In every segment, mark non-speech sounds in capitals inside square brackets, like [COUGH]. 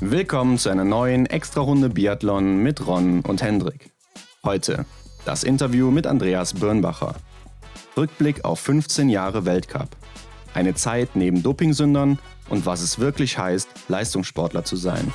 Willkommen zu einer neuen Extra-Runde Biathlon mit Ron und Hendrik. Heute das Interview mit Andreas Birnbacher. Rückblick auf 15 Jahre Weltcup. Eine Zeit neben Dopingsündern und was es wirklich heißt, Leistungssportler zu sein.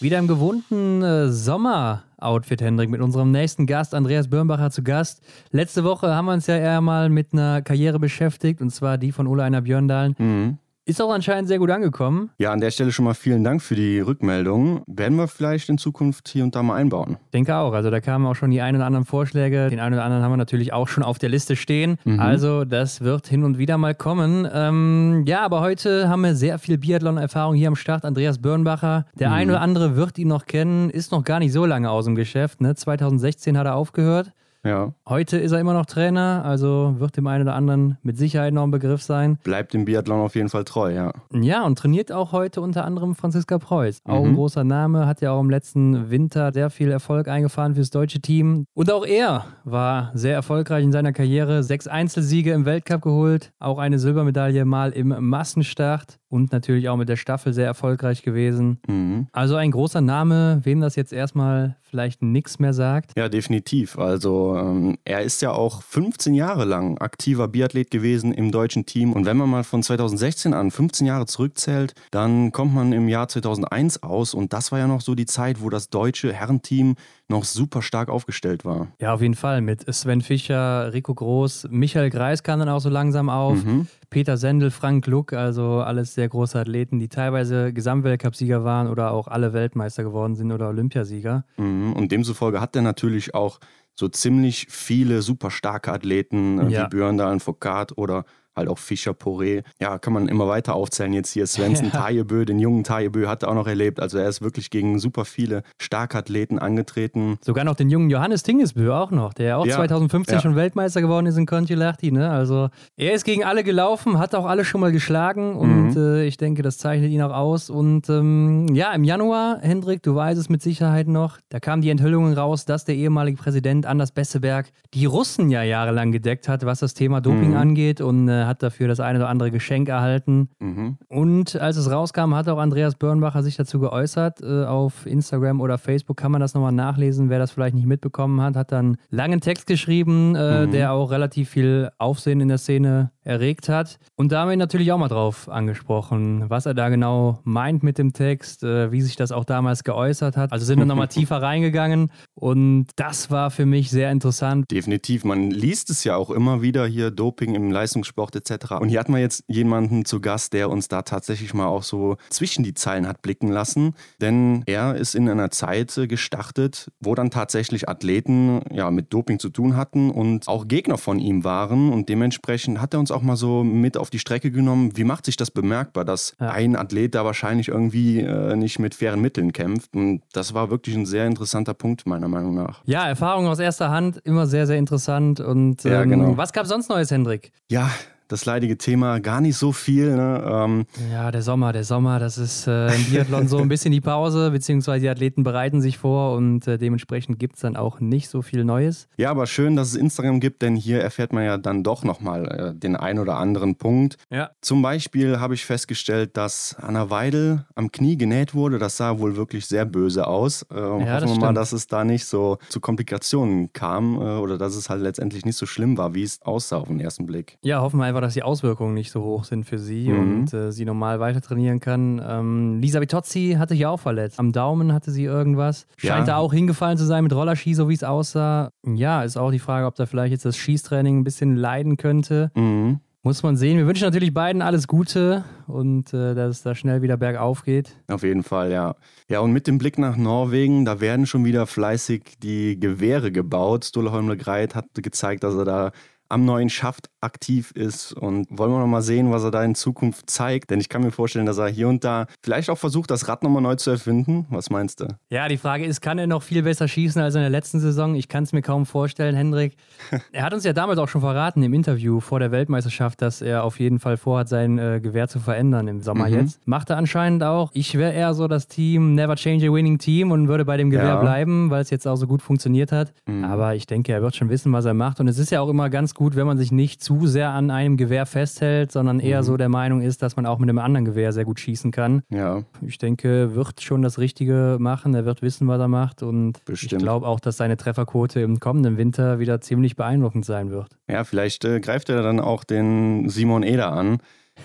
Wieder im gewohnten äh, Sommer-Outfit, Hendrik, mit unserem nächsten Gast, Andreas Birnbacher, zu Gast. Letzte Woche haben wir uns ja eher mal mit einer Karriere beschäftigt, und zwar die von Ole Einer Björndalen. Mhm. Ist auch anscheinend sehr gut angekommen. Ja, an der Stelle schon mal vielen Dank für die Rückmeldung. Werden wir vielleicht in Zukunft hier und da mal einbauen. Denke auch. Also da kamen auch schon die ein oder anderen Vorschläge. Den einen oder anderen haben wir natürlich auch schon auf der Liste stehen. Mhm. Also das wird hin und wieder mal kommen. Ähm, ja, aber heute haben wir sehr viel Biathlon-Erfahrung hier am Start. Andreas Birnbacher. Der Mhm. ein oder andere wird ihn noch kennen. Ist noch gar nicht so lange aus dem Geschäft. Ne? 2016 hat er aufgehört. Ja, Heute ist er immer noch Trainer, also wird dem einen oder anderen mit Sicherheit noch ein Begriff sein. bleibt dem Biathlon auf jeden Fall treu, ja. Ja, und trainiert auch heute unter anderem Franziska Preuß. Auch ein Mhm. großer Name, hat ja auch im letzten Winter sehr viel Erfolg eingefahren fürs deutsche Team. Und auch er war sehr erfolgreich in seiner Karriere. Sechs Einzelsiege im Weltcup geholt, auch eine Silbermedaille mal im Massenstart und natürlich auch mit der Staffel sehr erfolgreich gewesen. Mhm. Also ein großer Name, wem das jetzt erstmal vielleicht nichts mehr sagt. Ja, definitiv. Also ähm, er ist ja auch 15 Jahre lang aktiver Biathlet gewesen im deutschen Team. Und wenn man mal von 2016 an 15 Jahre zurückzählt, dann kommt man im Jahr 2001 aus. Und das war ja noch so die Zeit, wo das deutsche Herrenteam noch super stark aufgestellt war. Ja, auf jeden Fall. Mit Sven Fischer, Rico Groß, Michael Greis kam dann auch so langsam auf. Mhm. Peter Sendel, Frank Luck, also alles sehr große Athleten, die teilweise Gesamtweltcupsieger waren oder auch alle Weltmeister geworden sind oder Olympiasieger. Mhm. Und demzufolge hat er natürlich auch so ziemlich viele super starke Athleten äh, Ja. wie Björndalen, Foucault oder halt auch Fischer, Poré. Ja, kann man immer weiter aufzählen. Jetzt hier [LAUGHS] Svensson, Ja. Tajebö, den jungen Tajebö hat er auch noch erlebt. Also er ist wirklich gegen super viele starke Athleten angetreten. Sogar noch den jungen Johannes Tingesbö auch noch, der auch Ja, 2015 ja. schon Weltmeister geworden ist in Kontiolahti. Ne? Also er ist gegen alle gelaufen, hat auch alle schon mal geschlagen und Mhm. äh, ich denke, das zeichnet ihn auch aus. Und ähm, ja, im Januar, Hendrik, du weißt es mit Sicherheit noch, da kamen die Enthüllungen raus, dass der ehemalige Präsident Anders Besseberg die Russen ja jahrelang gedeckt hat, was das Thema Doping Mhm. angeht und äh, hat dafür das eine oder andere Geschenk erhalten. Mhm. Und als es rauskam, hat auch Andreas Birnbacher sich dazu geäußert. Äh, auf Instagram oder Facebook kann man das nochmal nachlesen, wer das vielleicht nicht mitbekommen hat. Hat dann einen langen Text geschrieben, äh, Mhm. der auch relativ viel Aufsehen in der Szene erregt hat. Und da haben wir ihn natürlich auch mal drauf angesprochen, was er da genau meint mit dem Text, äh, wie sich das auch damals geäußert hat. Also sind wir nochmal [LAUGHS] tiefer reingegangen und das war für mich sehr interessant. Definitiv. Man liest es ja auch immer wieder hier, Doping im Leistungssport etc. Und hier hatten wir jetzt jemanden zu Gast, der uns da tatsächlich mal auch so zwischen die Zeilen hat blicken lassen. Denn er ist in einer Zeit äh, gestartet, wo dann tatsächlich Athleten ja, mit Doping zu tun hatten und auch Gegner von ihm waren. Und dementsprechend hat er uns auch mal so mit auf die Strecke genommen. Wie macht sich das bemerkbar, dass Ja. ein Athlet da wahrscheinlich irgendwie äh, nicht mit fairen Mitteln kämpft? Und das war wirklich ein sehr interessanter Punkt, meiner Meinung nach. Ja, Erfahrung aus erster Hand, immer sehr, sehr interessant. Und Ja, ähm, genau. was gab sonst Neues, Hendrik? Ja, das leidige Thema, gar nicht so viel. Ne? Ähm, Ja, der Sommer, der Sommer, das ist äh, im Biathlon so ein bisschen die Pause, beziehungsweise die Athleten bereiten sich vor und äh, dementsprechend gibt es dann auch nicht so viel Neues. ja, aber schön, dass es Instagram gibt, denn hier erfährt man ja dann doch nochmal äh, den ein oder anderen Punkt. Ja. Zum Beispiel habe ich festgestellt, dass Anna Weidel am Knie genäht wurde. Das sah wohl wirklich sehr böse aus. Äh, hoffen das wir mal, stimmt. dass es da nicht so zu Komplikationen kam äh, oder dass es halt letztendlich nicht so schlimm war, wie es aussah auf den ersten Blick. Ja, hoffen wir einfach, dass die Auswirkungen nicht so hoch sind für sie Mhm. und äh, sie normal weiter trainieren kann. Ähm, Lisa Vitozzi hatte sich auch verletzt. Am Daumen hatte sie irgendwas. Scheint Ja. da auch hingefallen zu sein mit Rollerski, so wie es aussah. Ja, ist auch die Frage, ob da vielleicht jetzt das Schießtraining ein bisschen leiden könnte. Mhm. Muss man sehen. Wir wünschen natürlich beiden alles Gute und äh, dass es da schnell wieder bergauf geht. Auf jeden Fall, ja. Ja, und mit dem Blick nach Norwegen, da werden schon wieder fleißig die Gewehre gebaut. Ståle Holmle Greit hat gezeigt, dass er da am neuen Schaft aktiv ist und wollen wir noch mal sehen, was er da in Zukunft zeigt. Denn ich kann mir vorstellen, dass er hier und da vielleicht auch versucht, das Rad nochmal neu zu erfinden. Was meinst du? Ja, die Frage ist, kann er noch viel besser schießen als in der letzten Saison? Ich kann es mir kaum vorstellen, Hendrik. [LAUGHS] Er hat uns ja damals auch schon verraten im Interview vor der Weltmeisterschaft, dass er auf jeden Fall vorhat, sein äh, Gewehr zu verändern im Sommer Mhm. jetzt. Macht er anscheinend auch. Ich wäre eher so das Team Never Change a Winning Team und würde bei dem Gewehr Ja. bleiben, weil es jetzt auch so gut funktioniert hat. Mhm. Aber ich denke, er wird schon wissen, was er macht. Und es ist ja auch immer ganz gut, wenn man sich nicht zu zu sehr an einem Gewehr festhält, sondern eher mhm. so der Meinung ist, dass man auch mit einem anderen Gewehr sehr gut schießen kann. Ja. Ich denke, wird schon das Richtige machen. Er wird wissen, was er macht. Und Bestimmt. ich glaube auch, dass seine Trefferquote im kommenden Winter wieder ziemlich beeindruckend sein wird. Ja, vielleicht äh, greift er dann auch den Simon Eder an.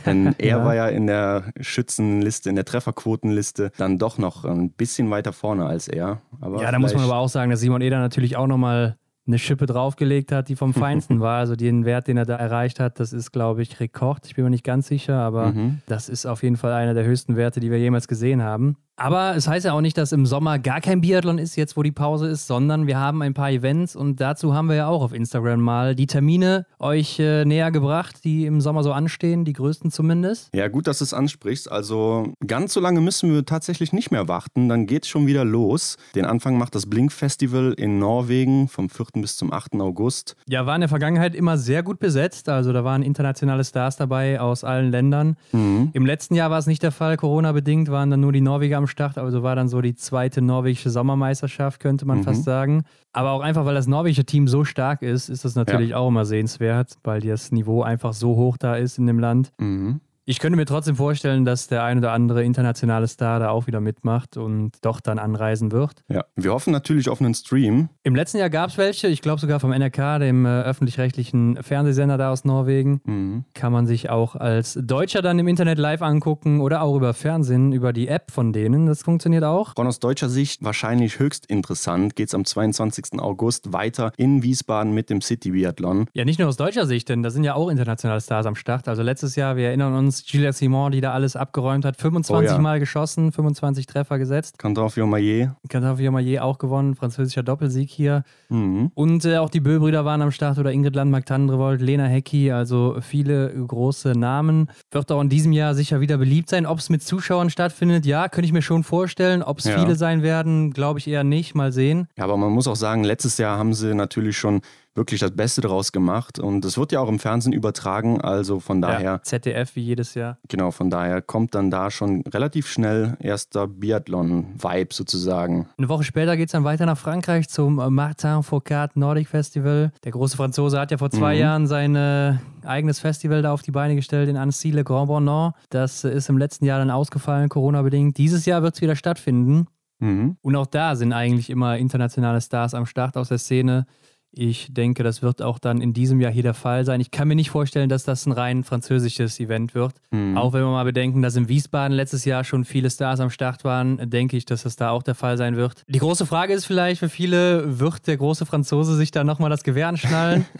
Denn [LAUGHS] er ja. war ja in der Schützenliste, in der Trefferquotenliste dann doch noch ein bisschen weiter vorne als er. Aber ja, da muss man aber auch sagen, dass Simon Eder natürlich auch nochmal eine Schippe draufgelegt hat, die vom [LAUGHS] Feinsten war. Also den Wert, den er da erreicht hat, das ist, glaube ich, Rekord. Ich bin mir nicht ganz sicher, aber mhm. das ist auf jeden Fall einer der höchsten Werte, die wir jemals gesehen haben. Aber es heißt ja auch nicht, dass im Sommer gar kein Biathlon ist, jetzt wo die Pause ist, sondern wir haben ein paar Events und dazu haben wir ja auch auf Instagram mal die Termine euch äh, näher gebracht, die im Sommer so anstehen, die größten zumindest. Ja, gut, dass du es ansprichst. Also ganz so lange müssen wir tatsächlich nicht mehr warten, dann geht es schon wieder los. Den Anfang macht das Blink Festival in Norwegen vom 4. bis zum 8. August. Ja, war in der Vergangenheit immer sehr gut besetzt. Also da waren internationale Stars dabei aus allen Ländern. Mhm. Im letzten Jahr war es nicht der Fall, Corona-bedingt waren dann nur die Norweger am Start, also war dann so die zweite norwegische Sommermeisterschaft, könnte man mhm. fast sagen. Aber auch einfach, weil das norwegische Team so stark ist, ist das natürlich ja. auch immer sehenswert, weil das Niveau einfach so hoch da ist in dem Land. Mhm. Ich könnte mir trotzdem vorstellen, dass der ein oder andere internationale Star da auch wieder mitmacht und doch dann anreisen wird. Ja, wir hoffen natürlich auf einen Stream. Im letzten Jahr gab es welche, ich glaube sogar vom NRK, dem äh, öffentlich-rechtlichen Fernsehsender da aus Norwegen. Mhm. Kann man sich auch als Deutscher dann im Internet live angucken oder auch über Fernsehen, über die App von denen. Das funktioniert auch. Von aus deutscher Sicht wahrscheinlich höchst interessant geht es am 22. August weiter in Wiesbaden mit dem City Biathlon. Ja, nicht nur aus deutscher Sicht, denn da sind ja auch internationale Stars am Start. Also letztes Jahr, wir erinnern uns, Julia Simon, die da alles abgeräumt hat. 25 oh, ja. Mal geschossen, 25 Treffer gesetzt. Quentin Maillet. Quentin Maillet auch gewonnen, französischer Doppelsieg hier. Mhm. Und äh, auch die Böll-Brüder waren am Start oder Ingrid Landmark Tandrevold, Lena Hecki, also viele große Namen. Wird auch in diesem Jahr sicher wieder beliebt sein. Ob es mit Zuschauern stattfindet, ja, könnte ich mir schon vorstellen. Ob es ja. viele sein werden, glaube ich eher nicht. Mal sehen. Ja, aber man muss auch sagen, letztes Jahr haben sie natürlich schon wirklich das Beste daraus gemacht. Und es wird ja auch im Fernsehen übertragen, also von daher. Ja, ZDF wie jedes Jahr. Genau, von daher kommt dann da schon relativ schnell erster Biathlon-Vibe sozusagen. Eine Woche später geht es dann weiter nach Frankreich zum Martin Foucault Nordic Festival. Der große Franzose hat ja vor zwei mhm. Jahren sein äh, eigenes Festival da auf die Beine gestellt in Annecy Le Grand Bornand. Das ist im letzten Jahr dann ausgefallen, Corona-bedingt. Dieses Jahr wird es wieder stattfinden. Mhm. Und auch da sind eigentlich immer internationale Stars am Start aus der Szene. Ich denke, das wird auch dann in diesem Jahr hier der Fall sein. Ich kann mir nicht vorstellen, dass das ein rein französisches Event wird. Mhm. Auch wenn wir mal bedenken, dass in Wiesbaden letztes Jahr schon viele Stars am Start waren, denke ich, dass das da auch der Fall sein wird. Die große Frage ist vielleicht für viele, wird der große Franzose sich da nochmal das Gewehr anschnallen? [LAUGHS]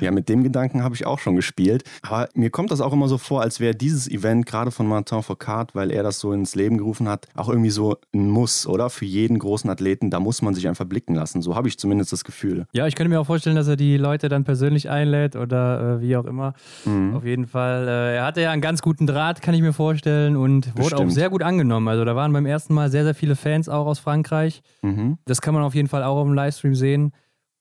Ja, mit dem Gedanken habe ich auch schon gespielt. Aber mir kommt das auch immer so vor, als wäre dieses Event gerade von Martin Foucault, weil er das so ins Leben gerufen hat, auch irgendwie so ein Muss, oder? Für jeden großen Athleten, da muss man sich einfach blicken lassen. So habe ich zumindest das Gefühl. Ja, ich könnte mir auch vorstellen, dass er die Leute dann persönlich einlädt oder äh, wie auch immer. Mhm. Auf jeden Fall. Äh, er hatte ja einen ganz guten Draht, kann ich mir vorstellen, und wurde Bestimmt. auch sehr gut angenommen. Also da waren beim ersten Mal sehr, sehr viele Fans auch aus Frankreich. Mhm. Das kann man auf jeden Fall auch im Livestream sehen.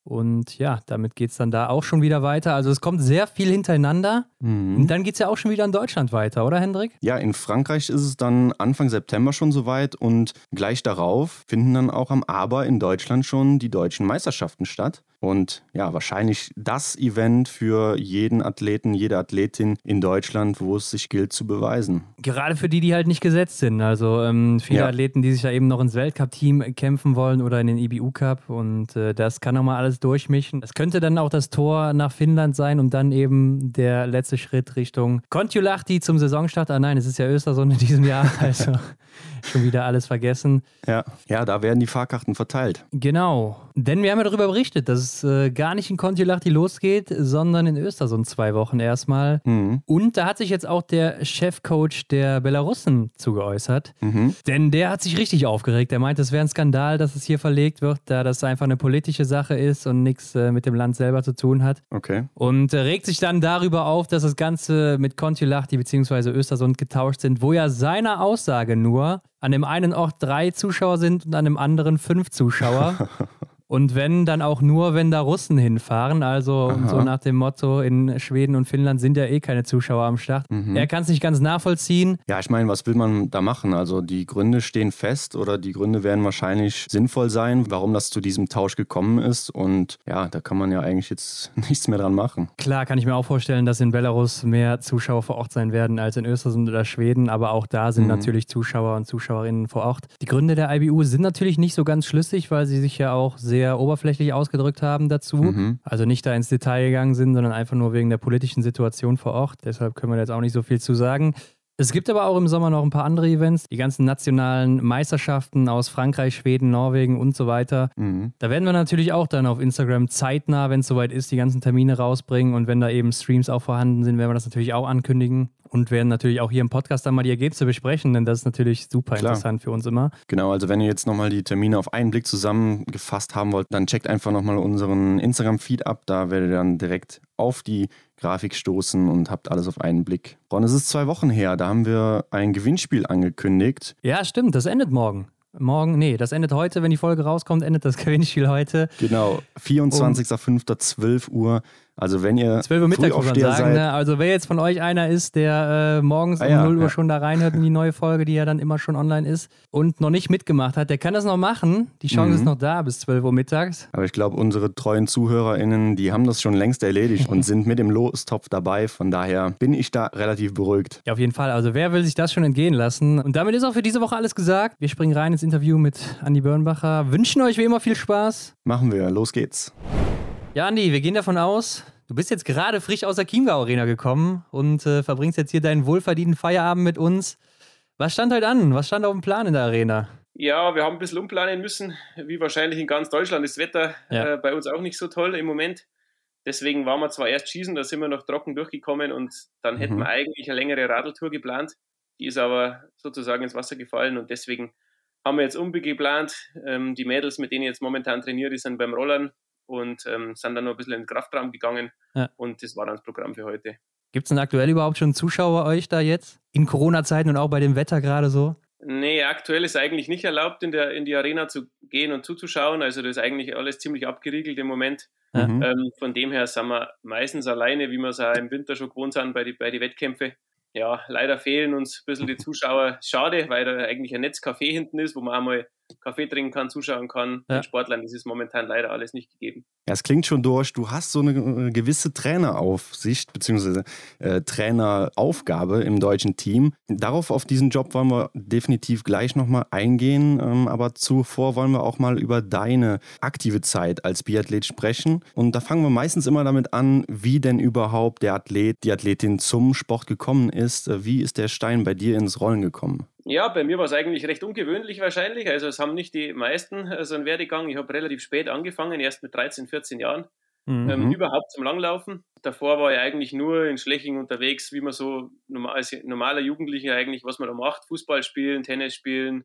Und ja, damit geht es dann da auch schon wieder weiter. Also es kommt sehr viel hintereinander. Mhm. Und dann geht es ja auch schon wieder in Deutschland weiter, oder Hendrik? Ja, in Frankreich ist es dann Anfang September schon soweit und gleich darauf finden dann auch am Aber in Deutschland schon die deutschen Meisterschaften statt. Und ja, wahrscheinlich das Event für jeden Athleten, jede Athletin in Deutschland, wo es sich gilt zu beweisen. Gerade für die, die halt nicht gesetzt sind. Also ähm, viele ja. Athleten, die sich da eben noch ins Weltcup-Team kämpfen wollen oder in den IBU-Cup. Und äh, das kann nochmal alles durchmischen. Es könnte dann auch das Tor nach Finnland sein und dann eben der letzte Schritt Richtung Kontiolahti zum Saisonstart. Ah nein, es ist ja Östersund in diesem Jahr. [LAUGHS] Also schon wieder alles vergessen. Ja, ja, da werden die Fahrkarten verteilt. Genau. Denn wir haben ja darüber berichtet, dass es äh, gar nicht in Kontiolahti losgeht, sondern in Östersund zwei Wochen erstmal. Mhm. Und da hat sich jetzt auch der Chefcoach der Belarussen zugeäußert. Mhm. Denn der hat sich richtig aufgeregt. Er meint, es wäre ein Skandal, dass es hier verlegt wird, da das einfach eine politische Sache ist und nichts äh, mit dem Land selber zu tun hat. Okay. Und äh, regt sich dann darüber auf, dass das Ganze mit Kontiolahti bzw. Östersund getauscht sind, wo ja seiner Aussage nur an dem einen Ort drei Zuschauer sind und an dem anderen fünf Zuschauer. [LAUGHS] Und wenn, dann auch nur, wenn da Russen hinfahren. Also so nach dem Motto, in Schweden und Finnland sind ja eh keine Zuschauer am Start. Mhm. Er kann es nicht ganz nachvollziehen. Ja, ich meine, was will man da machen? Also die Gründe stehen fest oder die Gründe werden wahrscheinlich sinnvoll sein, warum das zu diesem Tausch gekommen ist. Und ja, da kann man ja eigentlich jetzt [LAUGHS] nichts mehr dran machen. Klar, kann ich mir auch vorstellen, dass in Belarus mehr Zuschauer vor Ort sein werden als in Österreich oder Schweden. Aber auch da sind mhm. natürlich Zuschauer und Zuschauerinnen vor Ort. Die Gründe der IBU sind natürlich nicht so ganz schlüssig, weil sie sich ja auch sehr oberflächlich ausgedrückt haben dazu. Mhm. Also nicht da ins Detail gegangen sind, sondern einfach nur wegen der politischen Situation vor Ort. Deshalb können wir jetzt auch nicht so viel zu sagen. Es gibt aber auch im Sommer noch ein paar andere Events, die ganzen nationalen Meisterschaften aus Frankreich, Schweden, Norwegen und so weiter. Mhm. Da werden wir natürlich auch dann auf Instagram zeitnah, wenn es soweit ist, die ganzen Termine rausbringen und wenn da eben Streams auch vorhanden sind, werden wir das natürlich auch ankündigen und werden natürlich auch hier im Podcast dann mal die Ergebnisse besprechen, denn das ist natürlich super Klar. interessant für uns immer. Genau, also wenn ihr jetzt nochmal die Termine auf einen Blick zusammengefasst haben wollt, dann checkt einfach nochmal unseren Instagram-Feed ab. Da werdet ihr dann direkt auf die Grafik stoßen und habt alles auf einen Blick. Und es ist zwei Wochen her, da haben wir ein Gewinnspiel angekündigt. Ja, stimmt, das endet morgen. Morgen, nee, das endet heute, wenn die Folge rauskommt, endet das [LAUGHS] Gewinnspiel heute. Genau, 24.05.12 Uhr also wenn ihr 12 Uhr Mittag muss man sagen, seid, ne? Also wer jetzt von euch einer ist, der äh, morgens ah, um ja, 0 Uhr ja. schon da reinhört in die neue Folge, die ja dann immer schon online ist und noch nicht mitgemacht hat, der kann das noch machen. Die Chance mhm. ist noch da bis 12 Uhr mittags. Aber ich glaube, unsere treuen ZuhörerInnen, die haben das schon längst erledigt und [LAUGHS] sind mit dem Lostopf dabei. Von daher bin ich da relativ beruhigt. Ja, auf jeden Fall. Also wer will sich das schon entgehen lassen? Und damit ist auch für diese Woche alles gesagt. Wir springen rein ins Interview mit Andi Börnbacher. Wünschen euch wie immer viel Spaß. Machen wir. Los geht's. Ja, Andi, wir gehen davon aus, du bist jetzt gerade frisch aus der Chiemgau Arena gekommen und äh, verbringst jetzt hier deinen wohlverdienten Feierabend mit uns. Was stand heute an? Was stand auf dem Plan in der Arena? Ja, wir haben ein bisschen umplanen müssen. Wie wahrscheinlich in ganz Deutschland ist das Wetter ja. äh, bei uns auch nicht so toll im Moment. Deswegen waren wir zwar erst schießen, da sind wir noch trocken durchgekommen und dann hätten mhm. wir eigentlich eine längere Radeltour geplant. Die ist aber sozusagen ins Wasser gefallen und deswegen haben wir jetzt umgeplant. Ähm, die Mädels, mit denen ich jetzt momentan trainiere, die sind beim Rollern und ähm, sind dann noch ein bisschen in den Kraftraum gegangen. Ja. Und das war dann das Programm für heute. Gibt es denn aktuell überhaupt schon Zuschauer euch da jetzt? In Corona-Zeiten und auch bei dem Wetter gerade so? Nee, aktuell ist eigentlich nicht erlaubt, in, der, in die Arena zu gehen und zuzuschauen. Also das ist eigentlich alles ziemlich abgeriegelt im Moment. Mhm. Ähm, von dem her sind wir meistens alleine, wie wir es auch im Winter schon gewohnt sind bei den bei die Wettkämpfen. Ja, leider fehlen uns ein bisschen die Zuschauer. Schade, weil da eigentlich ein Netzcafé hinten ist, wo man einmal Kaffee trinken kann, zuschauen kann. Ja. Den Sportlern ist es momentan leider alles nicht gegeben. Ja, es klingt schon durch. Du hast so eine äh, gewisse Traineraufsicht bzw. Äh, Traineraufgabe im deutschen Team. Darauf, auf diesen Job wollen wir definitiv gleich nochmal eingehen. Ähm, aber zuvor wollen wir auch mal über deine aktive Zeit als Biathlet sprechen. Und da fangen wir meistens immer damit an, wie denn überhaupt der Athlet, die Athletin zum Sport gekommen ist. Äh, wie ist der Stein bei dir ins Rollen gekommen? Ja, bei mir war es eigentlich recht ungewöhnlich wahrscheinlich. Also es haben nicht die meisten äh, so einen Werdegang. Ich habe relativ spät angefangen, erst mit 13, 14 Jahren, mhm. ähm, überhaupt zum Langlaufen. Davor war ich eigentlich nur in Schleching unterwegs, wie man so als normaler Jugendlicher eigentlich, was man da macht. Fußball spielen, Tennis spielen,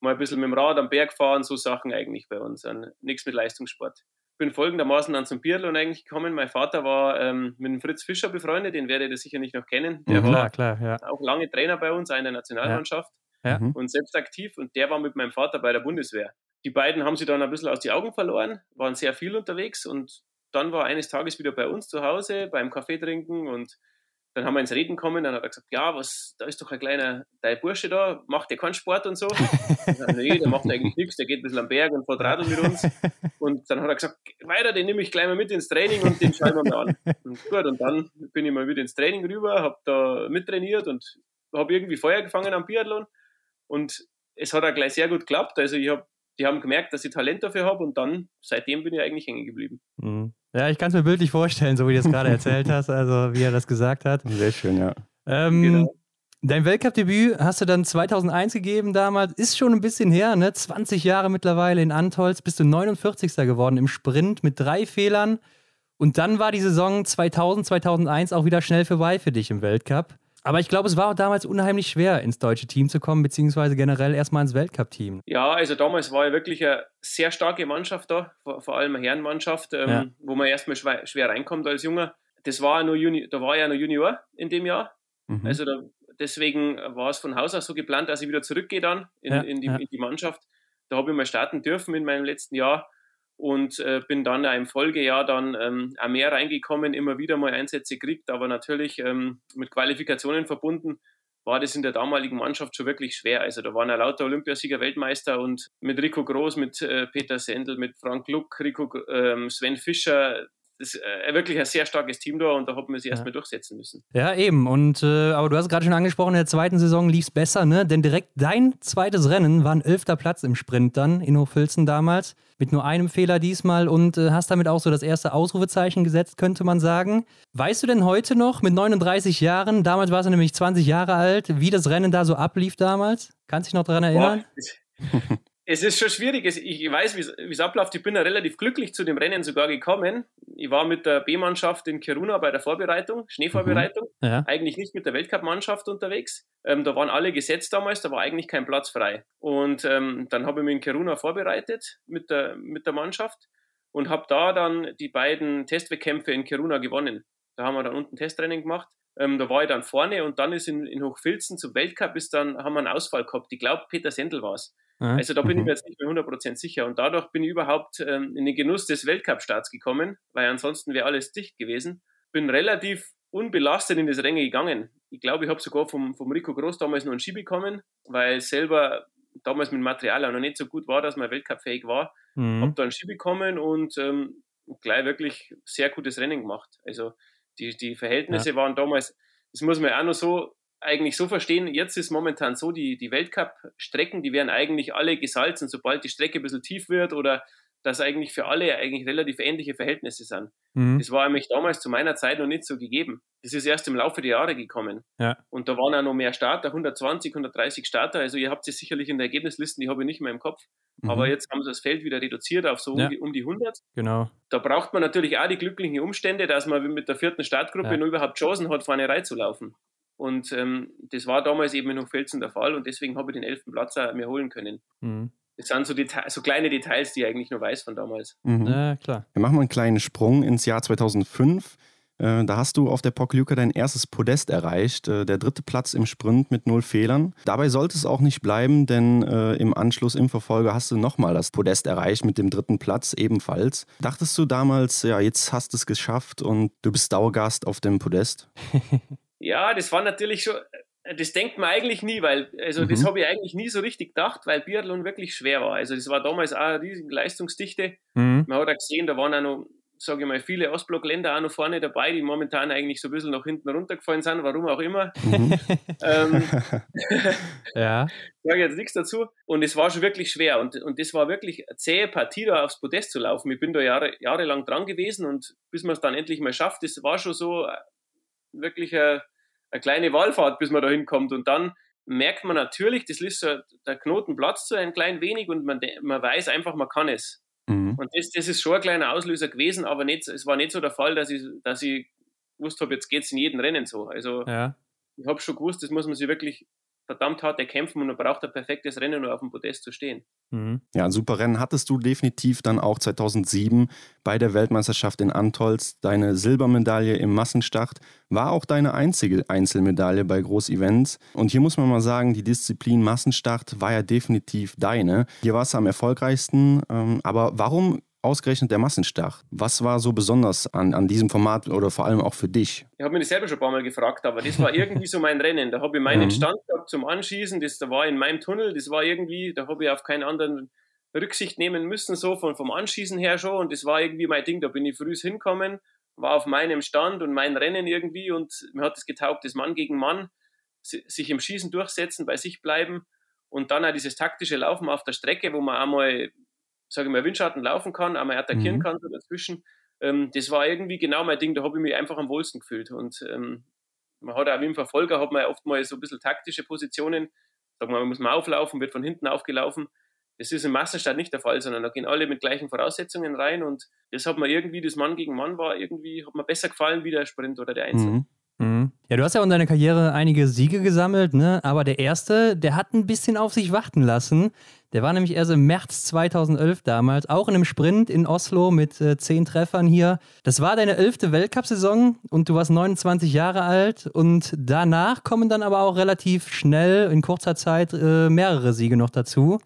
mal ein bisschen mit dem Rad am Berg fahren, so Sachen eigentlich bei uns. Nichts mit Leistungssport bin folgendermaßen dann zum Biathlon eigentlich gekommen. Mein Vater war ähm, mit dem Fritz Fischer befreundet, den werdet ihr sicher nicht noch kennen. Der mhm, war klar, ja. auch lange Trainer bei uns, in der Nationalmannschaft ja. Mhm. und selbst aktiv und der war mit meinem Vater bei der Bundeswehr. Die beiden haben sie dann ein bisschen aus die Augen verloren, waren sehr viel unterwegs und dann war eines Tages wieder bei uns zu Hause beim Kaffee trinken und dann haben wir ins Reden kommen, dann hat er gesagt, ja, was, da ist doch ein kleiner dein Bursche da, macht der keinen Sport und so. [LAUGHS] Sag, nee, der macht eigentlich nichts, der geht ein bisschen am Berg und fährt Radl mit uns. Und dann hat er gesagt, weiter, den nehme ich gleich mal mit ins Training und den schauen wir mal an. Und gut, und dann bin ich mal wieder ins Training rüber, habe da mittrainiert und habe irgendwie Feuer gefangen am Biathlon. Und es hat auch gleich sehr gut geklappt. Also ich habe die haben gemerkt, dass ich Talent dafür habe und dann, seitdem bin ich eigentlich hängen geblieben. Mhm. Ja, ich kann es mir bildlich vorstellen, so wie du es gerade erzählt [LAUGHS] hast, also wie er das gesagt hat. Sehr schön, ja. Ähm, genau. Dein Weltcup-Debüt hast du dann 2001 gegeben damals, ist schon ein bisschen her, ne? 20 Jahre mittlerweile in Antolz, bist du 49. geworden im Sprint mit drei Fehlern. Und dann war die Saison 2000, 2001 auch wieder schnell vorbei für dich im Weltcup. Aber ich glaube, es war auch damals unheimlich schwer, ins deutsche Team zu kommen, beziehungsweise generell erstmal ins Weltcup-Team. Ja, also damals war ja wirklich eine sehr starke Mannschaft da, vor, allem eine Herrenmannschaft, ähm, ja. wo man erstmal schwer, schwer, reinkommt als Junger. Das war nur Juni, da war ja noch Junior in dem Jahr. Mhm. Also da, deswegen war es von Haus aus so geplant, dass ich wieder zurückgehe dann in, ja, in, die, in die, Mannschaft. Da habe ich mal starten dürfen in meinem letzten Jahr und äh, bin dann im Folgejahr dann ähm, auch mehr reingekommen, immer wieder mal Einsätze gekriegt, aber natürlich ähm, mit Qualifikationen verbunden war das in der damaligen Mannschaft schon wirklich schwer. Also da waren ja lauter Olympiasieger, Weltmeister und mit Rico Groß, mit äh, Peter Sendel, mit Frank Luck, Rico, ähm, Sven Fischer, das ist äh, wirklich ein sehr starkes Team da und da hat man sich ja. erstmal durchsetzen müssen. Ja, eben. Und äh, aber du hast gerade schon angesprochen, in der zweiten Saison lief es besser, ne? Denn direkt dein zweites Rennen war ein elfter Platz im Sprint dann in Hochfilzen damals. Mit nur einem Fehler diesmal und äh, hast damit auch so das erste Ausrufezeichen gesetzt, könnte man sagen. Weißt du denn heute noch mit 39 Jahren, damals warst du nämlich 20 Jahre alt, wie das Rennen da so ablief damals? Kannst du dich noch daran erinnern? Boah, es ist schon schwierig. Ich weiß, wie es abläuft. Ich bin ja relativ glücklich zu dem Rennen sogar gekommen. Ich war mit der B-Mannschaft in Kiruna bei der Vorbereitung, Schneevorbereitung. Mhm. Ja. Eigentlich nicht mit der Weltcup-Mannschaft unterwegs. Ähm, da waren alle gesetzt damals, da war eigentlich kein Platz frei. Und ähm, dann habe ich mich in Kiruna vorbereitet mit der, mit der Mannschaft und habe da dann die beiden Testwettkämpfe in Kiruna gewonnen. Da haben wir dann unten Testrennen gemacht. Ähm, da war ich dann vorne und dann ist in, in Hochfilzen zum Weltcup ist dann, haben wir einen Ausfall gehabt. Ich glaube, Peter Sendel war es. Also da bin mhm. ich mir jetzt nicht mehr 100% sicher. Und dadurch bin ich überhaupt ähm, in den Genuss des Weltcup-Starts gekommen, weil ansonsten wäre alles dicht gewesen. Bin relativ unbelastet in das Rennen gegangen. Ich glaube, ich habe sogar vom, vom Rico Groß damals noch einen Ski bekommen, weil selber damals mit Material auch noch nicht so gut war, dass man Weltcup-fähig war. Mhm. Habe da einen Ski bekommen und ähm, gleich wirklich sehr gutes Rennen gemacht. Also die, die Verhältnisse ja. waren damals, das muss man auch noch so eigentlich so verstehen, jetzt ist momentan so, die, die Weltcup-Strecken, die werden eigentlich alle gesalzen, sobald die Strecke ein bisschen tief wird oder dass eigentlich für alle eigentlich relativ ähnliche Verhältnisse sind. Mhm. Das war nämlich damals zu meiner Zeit noch nicht so gegeben. Das ist erst im Laufe der Jahre gekommen. Ja. Und da waren auch noch mehr Starter, 120, 130 Starter. Also ihr habt es sicherlich in der Ergebnislisten, die habe ich nicht mehr im Kopf. Mhm. Aber jetzt haben sie das Feld wieder reduziert auf so ja. um, die, um die 100. Genau. Da braucht man natürlich auch die glücklichen Umstände, dass man mit der vierten Startgruppe ja. nur überhaupt Chancen hat, vorne reinzulaufen. Und ähm, das war damals eben in Hochfelsen der Fall und deswegen habe ich den elften Platz auch mir holen können. Mhm. Das sind so, Deta so kleine Details, die ich eigentlich nur weiß von damals. Mhm. Ja, klar. Wir machen mal einen kleinen Sprung ins Jahr 2005. Äh, da hast du auf der Pokljuka dein erstes Podest erreicht, äh, der dritte Platz im Sprint mit null Fehlern. Dabei sollte es auch nicht bleiben, denn äh, im Anschluss, im Verfolger hast du nochmal das Podest erreicht mit dem dritten Platz ebenfalls. Dachtest du damals, ja, jetzt hast du es geschafft und du bist Dauergast auf dem Podest? [LAUGHS] Ja, das war natürlich schon, äh, das denkt man eigentlich nie, weil, also mhm. das habe ich eigentlich nie so richtig gedacht, weil Biathlon wirklich schwer war. Also das war damals auch eine riesige Leistungsdichte. Mhm. Man hat auch gesehen, da waren auch noch, sage ich mal, viele Ostblockländer auch noch vorne dabei, die momentan eigentlich so ein bisschen nach hinten runtergefallen sind, warum auch immer. Mhm. [LAUGHS] ähm, [LAUGHS] ja. Ich sage jetzt nichts dazu. Und es war schon wirklich schwer. Und, und das war wirklich eine zähe Partie, da aufs Podest zu laufen. Ich bin da Jahre, jahrelang dran gewesen und bis man es dann endlich mal schafft, das war schon so wirklich eine, eine kleine Wallfahrt, bis man da hinkommt. Und dann merkt man natürlich, das ist so, der Knoten platzt so ein klein wenig und man, man weiß einfach, man kann es. Mhm. Und das, das ist schon ein kleiner Auslöser gewesen, aber nicht, es war nicht so der Fall, dass ich, dass ich gewusst habe, jetzt geht es in jedem Rennen so. Also ja. ich habe schon gewusst, das muss man sich wirklich verdammt hart erkämpfen und man braucht ein perfektes Rennen, um auf dem Podest zu stehen. Mhm. Ja, ein super Rennen hattest du definitiv dann auch 2007 bei der Weltmeisterschaft in Antolz. Deine Silbermedaille im Massenstart war auch deine einzige Einzelmedaille bei Großevents. Und hier muss man mal sagen, die Disziplin Massenstart war ja definitiv deine. Hier war es am erfolgreichsten. Ähm, aber warum ausgerechnet der Massenstart. Was war so besonders an, an diesem Format oder vor allem auch für dich? Ich habe mich das selber schon ein paar Mal gefragt, aber das war irgendwie so mein Rennen. Da habe ich meinen mhm. Stand gehabt zum Anschießen, das da war in meinem Tunnel, das war irgendwie, da habe ich auf keinen anderen Rücksicht nehmen müssen, so von, vom Anschießen her schon. Und das war irgendwie mein Ding. Da bin ich früh hinkommen, war auf meinem Stand und mein Rennen irgendwie und mir hat es getaugt, das Mann gegen Mann, sich im Schießen durchsetzen, bei sich bleiben und dann auch dieses taktische Laufen auf der Strecke, wo man einmal sage ich mal, Windschatten laufen kann, einmal attackieren mhm. kann so dazwischen. Ähm, das war irgendwie genau mein Ding, da habe ich mich einfach am wohlsten gefühlt. Und ähm, man hat auch wie im Verfolger, hat man oft mal so ein bisschen taktische Positionen. Sagen wir, man muss mal auflaufen, wird von hinten aufgelaufen. Das ist im Massenstart nicht der Fall, sondern da gehen alle mit gleichen Voraussetzungen rein und das hat mir irgendwie, das Mann gegen Mann war irgendwie, hat mir besser gefallen wie der Sprint oder der Einzel. Mhm. Mhm. Ja, du hast ja in deiner Karriere einige Siege gesammelt, ne? aber der erste, der hat ein bisschen auf sich warten lassen. Der war nämlich erst im März 2011 damals, auch in einem Sprint in Oslo mit äh, zehn Treffern hier. Das war deine elfte Weltcup-Saison und du warst 29 Jahre alt. Und danach kommen dann aber auch relativ schnell in kurzer Zeit äh, mehrere Siege noch dazu.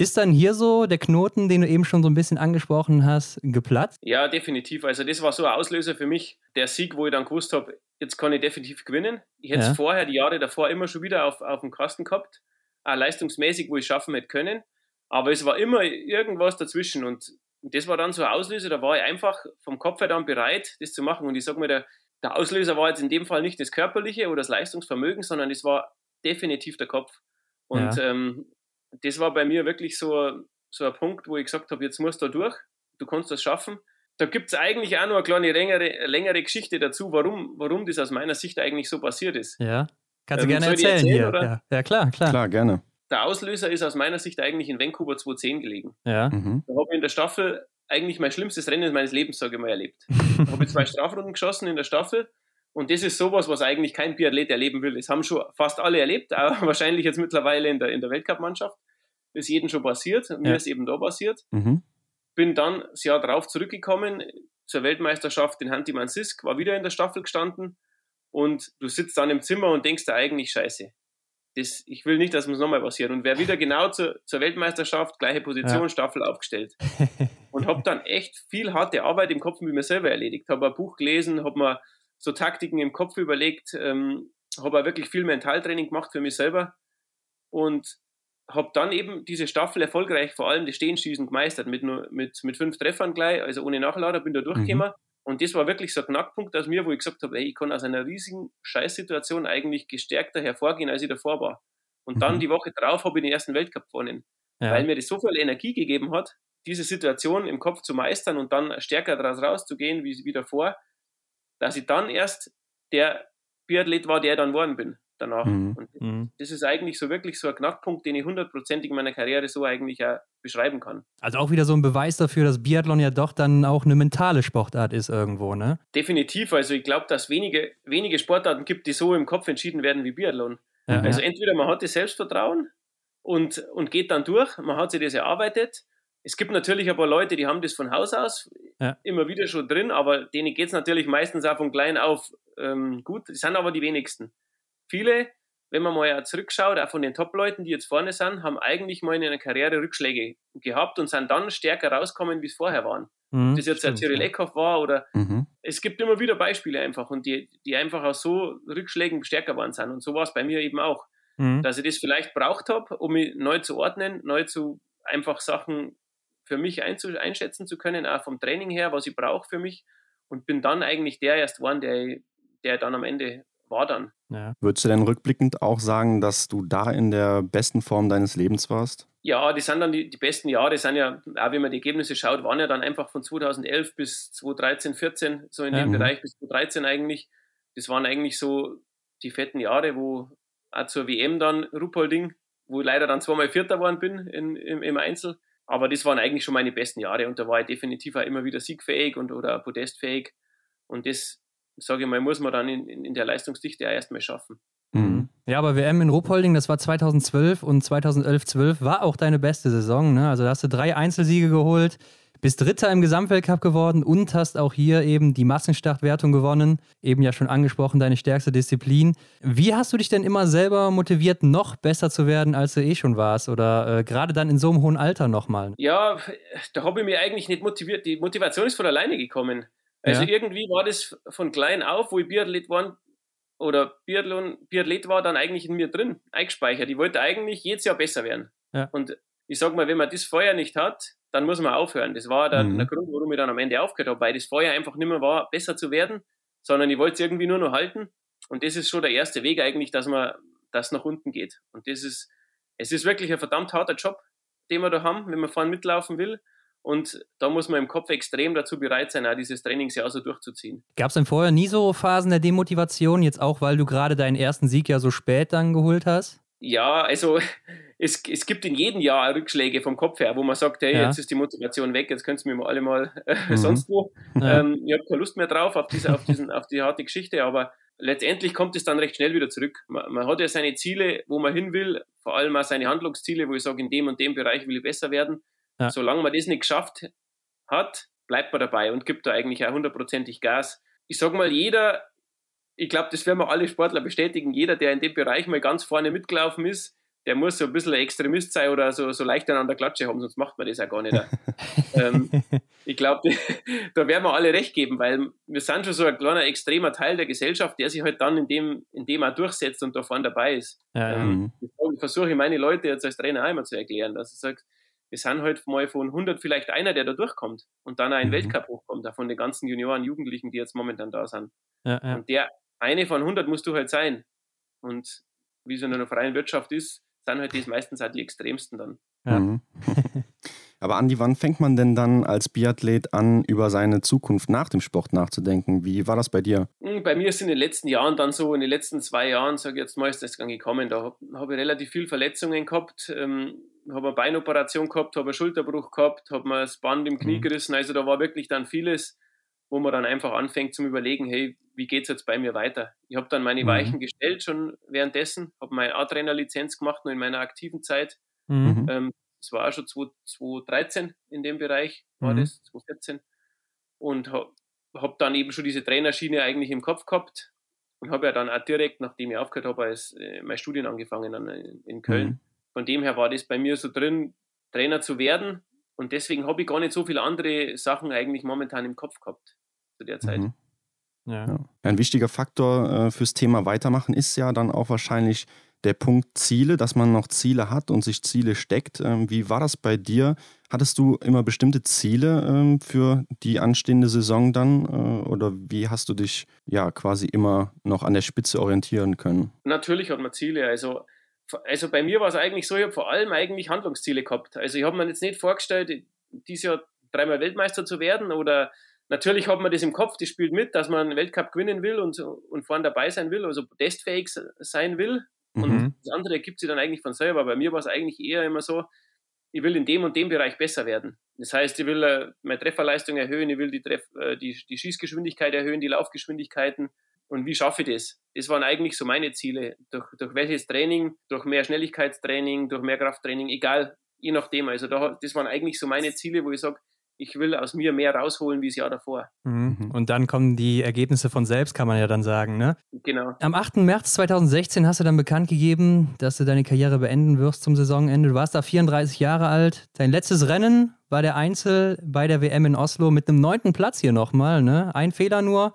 Ist dann hier so der Knoten, den du eben schon so ein bisschen angesprochen hast, geplatzt? Ja, definitiv. Also das war so ein Auslöser für mich, der Sieg, wo ich dann gewusst habe, jetzt kann ich definitiv gewinnen. Ich hätte es ja. vorher, die Jahre davor, immer schon wieder auf, auf dem Kasten gehabt, auch leistungsmäßig, wo ich schaffen hätte können. Aber es war immer irgendwas dazwischen und das war dann so ein Auslöser, da war ich einfach vom Kopf her dann bereit, das zu machen. Und ich sage mal, der, der Auslöser war jetzt in dem Fall nicht das Körperliche oder das Leistungsvermögen, sondern es war definitiv der Kopf. Und ja. ähm, das war bei mir wirklich so, so ein Punkt, wo ich gesagt habe, jetzt musst du da durch, du kannst das schaffen. Da gibt es eigentlich auch noch eine kleine längere, längere Geschichte dazu, warum, warum das aus meiner Sicht eigentlich so passiert ist. Ja, kannst du ähm, gerne erzählen, erzählen, hier. Ja. ja. klar, klar. Klar, gerne. Der Auslöser ist aus meiner Sicht eigentlich in Vancouver 2010 gelegen. Ja. Mhm. Da habe ich in der Staffel eigentlich mein schlimmstes Rennen meines Lebens, sage ich mal, erlebt. [LAUGHS] da habe ich zwei Strafrunden geschossen in der Staffel und das ist sowas, was eigentlich kein Biathlet erleben will. Das haben schon fast alle erlebt, aber [LAUGHS] wahrscheinlich jetzt mittlerweile in der, in der Weltcup-Mannschaft. Das ist jedem schon passiert. Mir ja. ist eben da passiert. Mhm. Bin dann das Jahr drauf zurückgekommen zur Weltmeisterschaft in Hantiman Sisk, war wieder in der Staffel gestanden und du sitzt dann im Zimmer und denkst dir eigentlich, scheiße, das, ich will nicht, dass mir nochmal passiert. Und wäre wieder [LAUGHS] genau zu, zur Weltmeisterschaft, gleiche Position, ja. Staffel aufgestellt. [LAUGHS] und habe dann echt viel harte Arbeit im Kopf mit mir selber erledigt. Habe ein Buch gelesen, habe mir so Taktiken im Kopf überlegt, ähm, habe auch wirklich viel Mentaltraining gemacht für mich selber und habe dann eben diese Staffel erfolgreich vor allem das Stehenschießen gemeistert mit, nur, mit, mit fünf Treffern gleich, also ohne Nachlader bin da durchgekommen. Mhm. Und das war wirklich so ein Knackpunkt aus mir, wo ich gesagt habe, ey, ich kann aus einer riesigen Scheißsituation eigentlich gestärkter hervorgehen, als ich davor war. Und mhm. dann die Woche drauf habe ich den ersten Weltcup gewonnen, ja. weil mir das so viel Energie gegeben hat, diese Situation im Kopf zu meistern und dann stärker daraus rauszugehen, wie, wie davor, dass ich dann erst der Biathlet war, der ich dann geworden bin danach. Mhm. Und mhm. das ist eigentlich so wirklich so ein Knackpunkt, den ich hundertprozentig in meiner Karriere so eigentlich auch beschreiben kann. Also auch wieder so ein Beweis dafür, dass Biathlon ja doch dann auch eine mentale Sportart ist irgendwo, ne? Definitiv. Also ich glaube, dass wenige, wenige Sportarten gibt, die so im Kopf entschieden werden wie Biathlon. Ja, also ja. entweder man hat das Selbstvertrauen und, und geht dann durch, man hat sich das erarbeitet es gibt natürlich ein paar Leute, die haben das von Haus aus ja. immer wieder schon drin, aber denen geht es natürlich meistens auch von klein auf ähm, gut. Das sind aber die wenigsten. Viele, wenn man mal zurückschaut, auch von den Top-Leuten, die jetzt vorne sind, haben eigentlich mal in ihrer Karriere Rückschläge gehabt und sind dann stärker rausgekommen, wie es vorher waren. Mhm, das jetzt der Cyril Eckhoff war oder mhm. es gibt immer wieder Beispiele einfach und die, die einfach aus so Rückschlägen stärker waren sind. Und so war es bei mir eben auch. Mhm. Dass ich das vielleicht braucht habe, um mich neu zu ordnen, neu zu einfach Sachen für mich einschätzen zu können, auch vom Training her, was ich brauche für mich. Und bin dann eigentlich der erst geworden, der, der dann am Ende war dann. Ja. Würdest du denn rückblickend auch sagen, dass du da in der besten Form deines Lebens warst? Ja, die sind dann die, die besten Jahre, sind ja, auch wenn man die Ergebnisse schaut, waren ja dann einfach von 2011 bis 2013, 14, so in ja. dem mhm. Bereich bis 2013 eigentlich. Das waren eigentlich so die fetten Jahre, wo auch zur WM dann Ruppolding, wo ich leider dann zweimal Vierter geworden bin in, im, im Einzel. Aber das waren eigentlich schon meine besten Jahre und da war ich definitiv auch immer wieder siegfähig und oder podestfähig. Und das, sage ich mal, muss man dann in, in der Leistungsdichte auch erstmal schaffen. Mhm. Ja, aber WM in Ruppolding, das war 2012 und 2011-12 war auch deine beste Saison. Ne? Also da hast du drei Einzelsiege geholt, bist Dritter im Gesamtweltcup geworden und hast auch hier eben die Massenstartwertung gewonnen. Eben ja schon angesprochen, deine stärkste Disziplin. Wie hast du dich denn immer selber motiviert, noch besser zu werden, als du eh schon warst? Oder äh, gerade dann in so einem hohen Alter nochmal? Ja, da habe ich mich eigentlich nicht motiviert. Die Motivation ist von alleine gekommen. Also ja. irgendwie war das von klein auf, wo ich Biathlet war oder Biathlon, Biathlet war, dann eigentlich in mir drin, eingespeichert. Ich wollte eigentlich jedes Jahr besser werden. Ja. Und ich sag mal, wenn man das Feuer nicht hat, dann muss man aufhören. Das war dann mhm. der Grund, warum ich dann am Ende aufgehört habe, weil das Feuer einfach nicht mehr war, besser zu werden, sondern ich wollte es irgendwie nur noch halten. Und das ist schon der erste Weg eigentlich, dass man das nach unten geht. Und das ist, es ist wirklich ein verdammt harter Job, den wir da haben, wenn man vorne mitlaufen will. Und da muss man im Kopf extrem dazu bereit sein, auch dieses Trainingsjahr so durchzuziehen. Gab es denn vorher nie so Phasen der Demotivation, jetzt auch, weil du gerade deinen ersten Sieg ja so spät dann geholt hast? Ja, also [LAUGHS] es, es gibt in jedem Jahr Rückschläge vom Kopf her, wo man sagt, hey, ja. jetzt ist die Motivation weg, jetzt könnt ihr mir mal alle mal äh, mhm. sonst wo. Ja. Ähm, ich habe keine Lust mehr drauf auf, diese, auf, diesen, auf die harte Geschichte, aber letztendlich kommt es dann recht schnell wieder zurück. Man, man, hat ja seine Ziele, wo man hin will, vor allem auch seine Handlungsziele, wo ich sage, in dem und dem Bereich will ich besser werden. Ja. Solange man das nicht geschafft hat, bleibt man dabei und gibt da eigentlich auch hundertprozentig Gas. Ich sage mal, jeder, ich glaube, das werden wir alle Sportler bestätigen, jeder, der in dem Bereich mal ganz vorne mitgelaufen ist, der muss so ein bisschen ein Extremist sein oder so, so leicht an der Klatsche haben, sonst macht man das ja gar nicht. [LAUGHS] ähm, ich glaube, [LAUGHS] da werden wir alle recht geben, weil wir sind schon so ein kleiner extremer Teil der Gesellschaft, der sich halt dann in dem, in dem auch durchsetzt und da vorne dabei ist. Ja, ähm, ja. Ich versuche meine Leute jetzt als Trainer einmal zu erklären, dass ich sage, wir sind halt mal von 100 vielleicht einer, der da durchkommt und dann auch in mhm. Weltcup hochkommt, da von den ganzen Junioren, Jugendlichen, die jetzt momentan da sind. Ja, ja. Und der eine von 100 musst du halt sein. Und wie es in einer freien Wirtschaft ist, sind halt das meistens auch die extremsten dann. Ja. Mhm. [LAUGHS] Aber Andi, wann fängt man denn dann als Biathlet an, über seine Zukunft nach dem Sport nachzudenken? Wie war das bei dir? Hm, bei mir ist in den letzten Jahren dann so, in den letzten zwei Jahren, sage ich jetzt mal, ist das dann gekommen. Da habe hab ich relativ viel Verletzungen gehabt, ähm, habe eine Beinoperation gehabt, habe einen Schulterbruch gehabt, habe mir das Band im Knie mhm. gerissen. Also da war wirklich dann vieles, wo man dann einfach anfängt zum Überlegen, hey, wie geht es jetzt bei mir weiter? Ich habe dann meine mhm. Weichen gestellt schon währenddessen, habe meine A-Trainer-Lizenz gemacht, nur in meiner aktiven Zeit. Mhm. Ähm, das war auch schon 2013 in dem Bereich, war mhm. das, 2014. Und habe hab dann eben schon diese Trainerschiene eigentlich im Kopf gehabt und habe ja dann auch direkt, nachdem ich aufgehört habe, als äh, mein Studien angefangen dann in, in Köln. Mhm. Von dem her war das bei mir so drin, Trainer zu werden. Und deswegen habe ich gar nicht so viele andere Sachen eigentlich momentan im Kopf gehabt zu der Zeit. Mhm. Ja. Ja. Ein wichtiger Faktor äh, fürs Thema Weitermachen ist ja dann auch wahrscheinlich der Punkt Ziele, dass man noch Ziele hat und sich Ziele steckt. Ähm, wie war das bei dir? Hattest du immer bestimmte Ziele ähm, für die anstehende Saison dann? Äh, oder wie hast du dich ja quasi immer noch an der Spitze orientieren können? Natürlich hat man Ziele. Also, also bei mir war es eigentlich so, ich habe vor allem eigentlich Handlungsziele gehabt. Also ich habe mir jetzt nicht vorgestellt, dieses Jahr dreimal Weltmeister zu werden oder Natürlich hat man das im Kopf, das spielt mit, dass man einen Weltcup gewinnen will und, und vorne dabei sein will, also testfähig sein will. Und mhm. das andere ergibt sich dann eigentlich von selber. Bei mir war es eigentlich eher immer so, ich will in dem und dem Bereich besser werden. Das heißt, ich will äh, meine Trefferleistung erhöhen, ich will die, Treff, äh, die, die Schießgeschwindigkeit erhöhen, die Laufgeschwindigkeiten. Und wie schaffe ich das? Das waren eigentlich so meine Ziele. Durch, durch welches Training, durch mehr Schnelligkeitstraining, durch mehr Krafttraining, egal, je nachdem. Also da, das waren eigentlich so meine Ziele, wo ich sage, ich will aus mir mehr rausholen wie das Jahr davor. Mhm. mhm. Und dann kommen die Ergebnisse von selbst, kann man ja dann sagen, ne? Genau. Am 8. März 2016 hast du dann bekannt gegeben, dass du deine Karriere beenden wirst zum Saisonende. Du warst da 34 Jahre alt. Dein letztes Rennen war der Einzel bei der WM in Oslo mit einem neunten Platz hier nochmal, ne? Ein Fehler nur.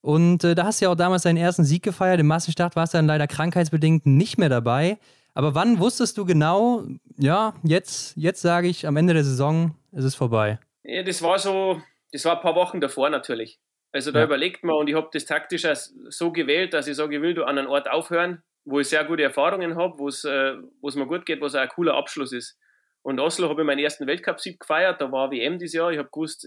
Und äh, da hast du ja auch damals deinen ersten Sieg gefeiert. Im Massenstart warst du dann leider krankheitsbedingt nicht mehr dabei. Aber wann wusstest du genau, ja, jetzt, jetzt sage ich, am Ende der Saison ist es vorbei? Ja, das war so, das war ein paar Wochen davor natürlich. Also da ja. überlegt man und ich habe das taktisch so gewählt, dass ich sage, ich will du an einem Ort aufhören, wo ich sehr gute Erfahrungen habe, wo es äh, mir gut geht, was auch ein cooler Abschluss ist. Und Oslo habe ich meinen ersten Weltcup-Sieg gefeiert, da war WM dieses Jahr. Ich habe gewusst,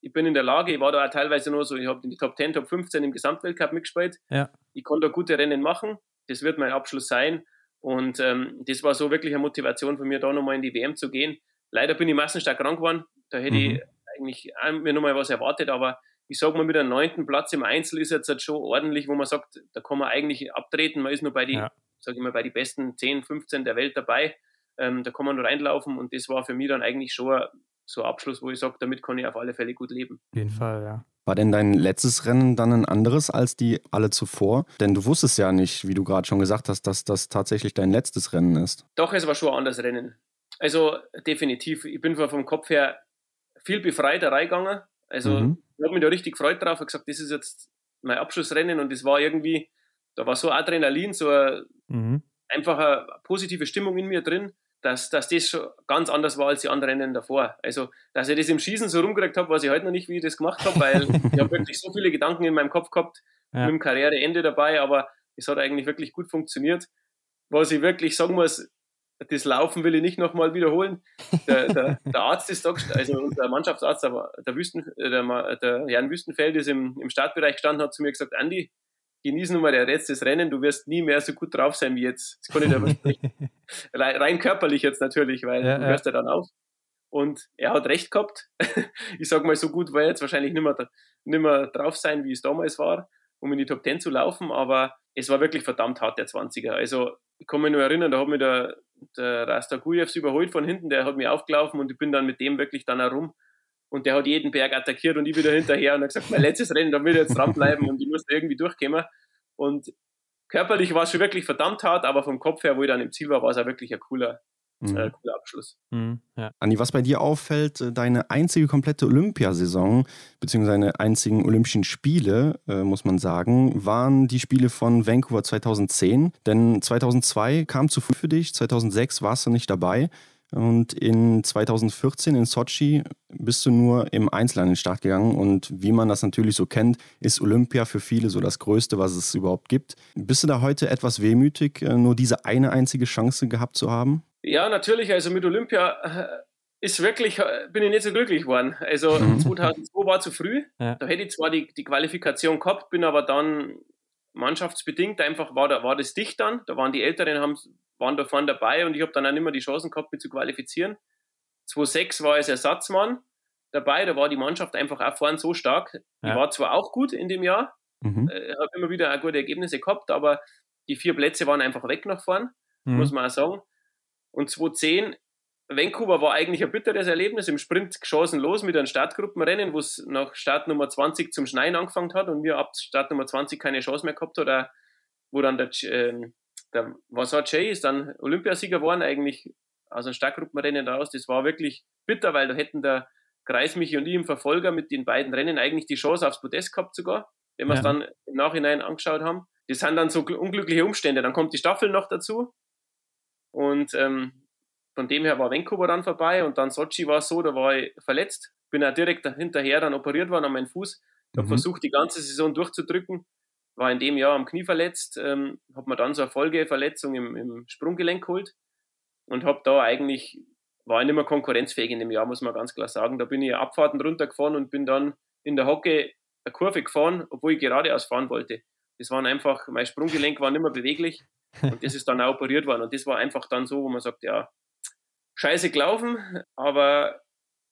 ich bin in der Lage, ich war da auch teilweise nur so, ich habe in die Top 10, Top 15 im Gesamtweltcup mitgespielt. Ja. Ich konnte da gute Rennen machen, das wird mein Abschluss sein. Und ähm, das war so wirklich eine Motivation von mir, da nochmal in die WM zu gehen. Leider bin ich massenstark krank geworden. Da hätte mhm. ich eigentlich mir nochmal was erwartet, aber ich sage mal, mit einem neunten Platz im Einzel ist jetzt halt schon ordentlich, wo man sagt, da kann man eigentlich abtreten. Man ist nur bei die, ja. sage ich mal, bei die besten 10, 15 der Welt dabei. Ähm, da kann man nur reinlaufen und das war für mich dann eigentlich schon so ein Abschluss, wo ich sage, damit kann ich auf alle Fälle gut leben. Auf jeden Fall, ja. War denn dein letztes Rennen dann ein anderes als die alle zuvor? Denn du wusstest ja nicht, wie du gerade schon gesagt hast, dass das tatsächlich dein letztes Rennen ist. Doch, es war schon ein anderes Rennen. Also definitiv. Ich bin vom Kopf her viel befreiter reingegangen. Also mhm. ich habe mich da richtig gefreut drauf. Ich habe gesagt, das ist jetzt mein Abschlussrennen und das war irgendwie, da war so Adrenalin, so eine, mhm. einfach eine positive Stimmung in mir drin dass, dass das schon ganz anders war als die anderen Rennen davor. Also, dass ich das im Schießen so rumgekriegt habe, weiß ich heute noch nicht, wie ich das gemacht habe, weil ich habe wirklich so viele Gedanken in meinem Kopf gehabt, ja. mit dem Karriereende dabei, aber es hat eigentlich wirklich gut funktioniert. Was ich wirklich sagen muss, das Laufen will ich nicht nochmal wiederholen. Der, der, der, Arzt ist da, also unser Mannschaftsarzt, aber der, Wüsten, der, der Jan Wüstenfeld ist im, im Startbereich gestanden, hat zu mir gesagt, Andi, genieß nun mal der Rest des Rennen, du wirst nie mehr so gut drauf sein wie jetzt. Das kann ich dir versprechen. [LAUGHS] Rein körperlich jetzt natürlich, weil ja, du hörst ja dann auf. Und er hat recht gehabt. [LAUGHS] ich sag mal, so gut war er jetzt wahrscheinlich nicht mehr, nicht mehr drauf sein, wie es damals war. um in die Top 10 zu laufen, aber es war wirklich verdammt hart, der 20er. Also ich kann mich nur erinnern, da hat mir der, der Rastagujevs überholt von hinten, der hat mich aufgelaufen und ich bin dann mit dem wirklich dann herum und der hat jeden Berg attackiert und ich wieder hinterher und hat gesagt, mein letztes Rennen, da will ich jetzt dranbleiben und ich muss irgendwie durchkommen. Und körperlich war es schon wirklich verdammt hart, aber vom Kopf her, wo ich dann im Ziel war, war es auch wirklich ein cooler, mhm. äh, cooler Abschluss. Mhm, ja. Andi, was bei dir auffällt, äh, deine einzige komplette Olympiasaison, beziehungsweise deine einzigen Olympischen Spiele, äh, muss man sagen, waren die Spiele von Vancouver 2010. Denn 2002 kam zu früh für dich, 2006 warst du nicht dabei. Und in 2014 in Sochi bist du nur im Einzel an den Start gegangen. Und wie man das natürlich so kennt, ist Olympia für viele so das Größte, was es überhaupt gibt. Bist du da heute etwas wehmütig, äh, nur diese eine einzige Chance gehabt zu haben? Ja, natürlich. Also mit Olympia äh, ist wirklich, äh, bin ich nicht so glücklich geworden. Also 2002 mhm. [LAUGHS] war zu früh. Ja. Da hätte ich zwar die, die Qualifikation gehabt, bin aber dann mannschaftsbedingt einfach, war, da, war das dicht dann. Da waren die Älteren, haben waren da vorne dabei und ich habe dann auch nicht mehr die Chancen gehabt, mich zu qualifizieren. 2-6 war als Ersatzmann dabei, da war die Mannschaft einfach auch vorne so stark. Die ja. war zwar auch gut in dem Jahr, mhm. äh, habe immer wieder auch gute Ergebnisse gehabt, aber die vier Plätze waren einfach weg nach vorn, mhm. muss man auch sagen. Und 2010, Vancouver war eigentlich ein bitteres Erlebnis, im Sprint chancenlos mit einem Startgruppenrennen, wo es nach Startnummer 20 zum Schneien angefangen hat und wir ab Startnummer 20 keine Chance mehr gehabt hat, wo dann der, äh, der Vasar Jay ist dann Olympiasieger geworden, eigentlich aus einem Startgruppenrennen raus. Das war wirklich bitter, weil da hätten der Kreismichi und ich im Verfolger mit den beiden Rennen eigentlich die Chance aufs Podest gehabt sogar, wenn wir es ja. dann im Nachhinein angeschaut haben. Das sind dann so unglückliche Umstände. Dann kommt die Staffel noch dazu und ähm, von dem her war Vancouver dann vorbei und dann Sochi war so, da war ich verletzt, bin auch direkt hinterher dann operiert worden an meinen Fuß. Ich habe mhm. versucht, die ganze Saison durchzudrücken war in dem Jahr am Knie verletzt, ähm, habe mir dann so eine Folgeverletzung im, im Sprunggelenk geholt und habe da eigentlich, war ich nicht mehr konkurrenzfähig in dem Jahr, muss man ganz klar sagen. Da bin ich Abfahrten runtergefahren und bin dann in der Hocke eine Kurve gefahren, obwohl ich geradeaus fahren wollte. Das waren einfach, mein Sprunggelenk war nicht mehr beweglich und das ist dann auch operiert worden. Und das war einfach dann so, wo man sagt, ja, scheiße gelaufen, aber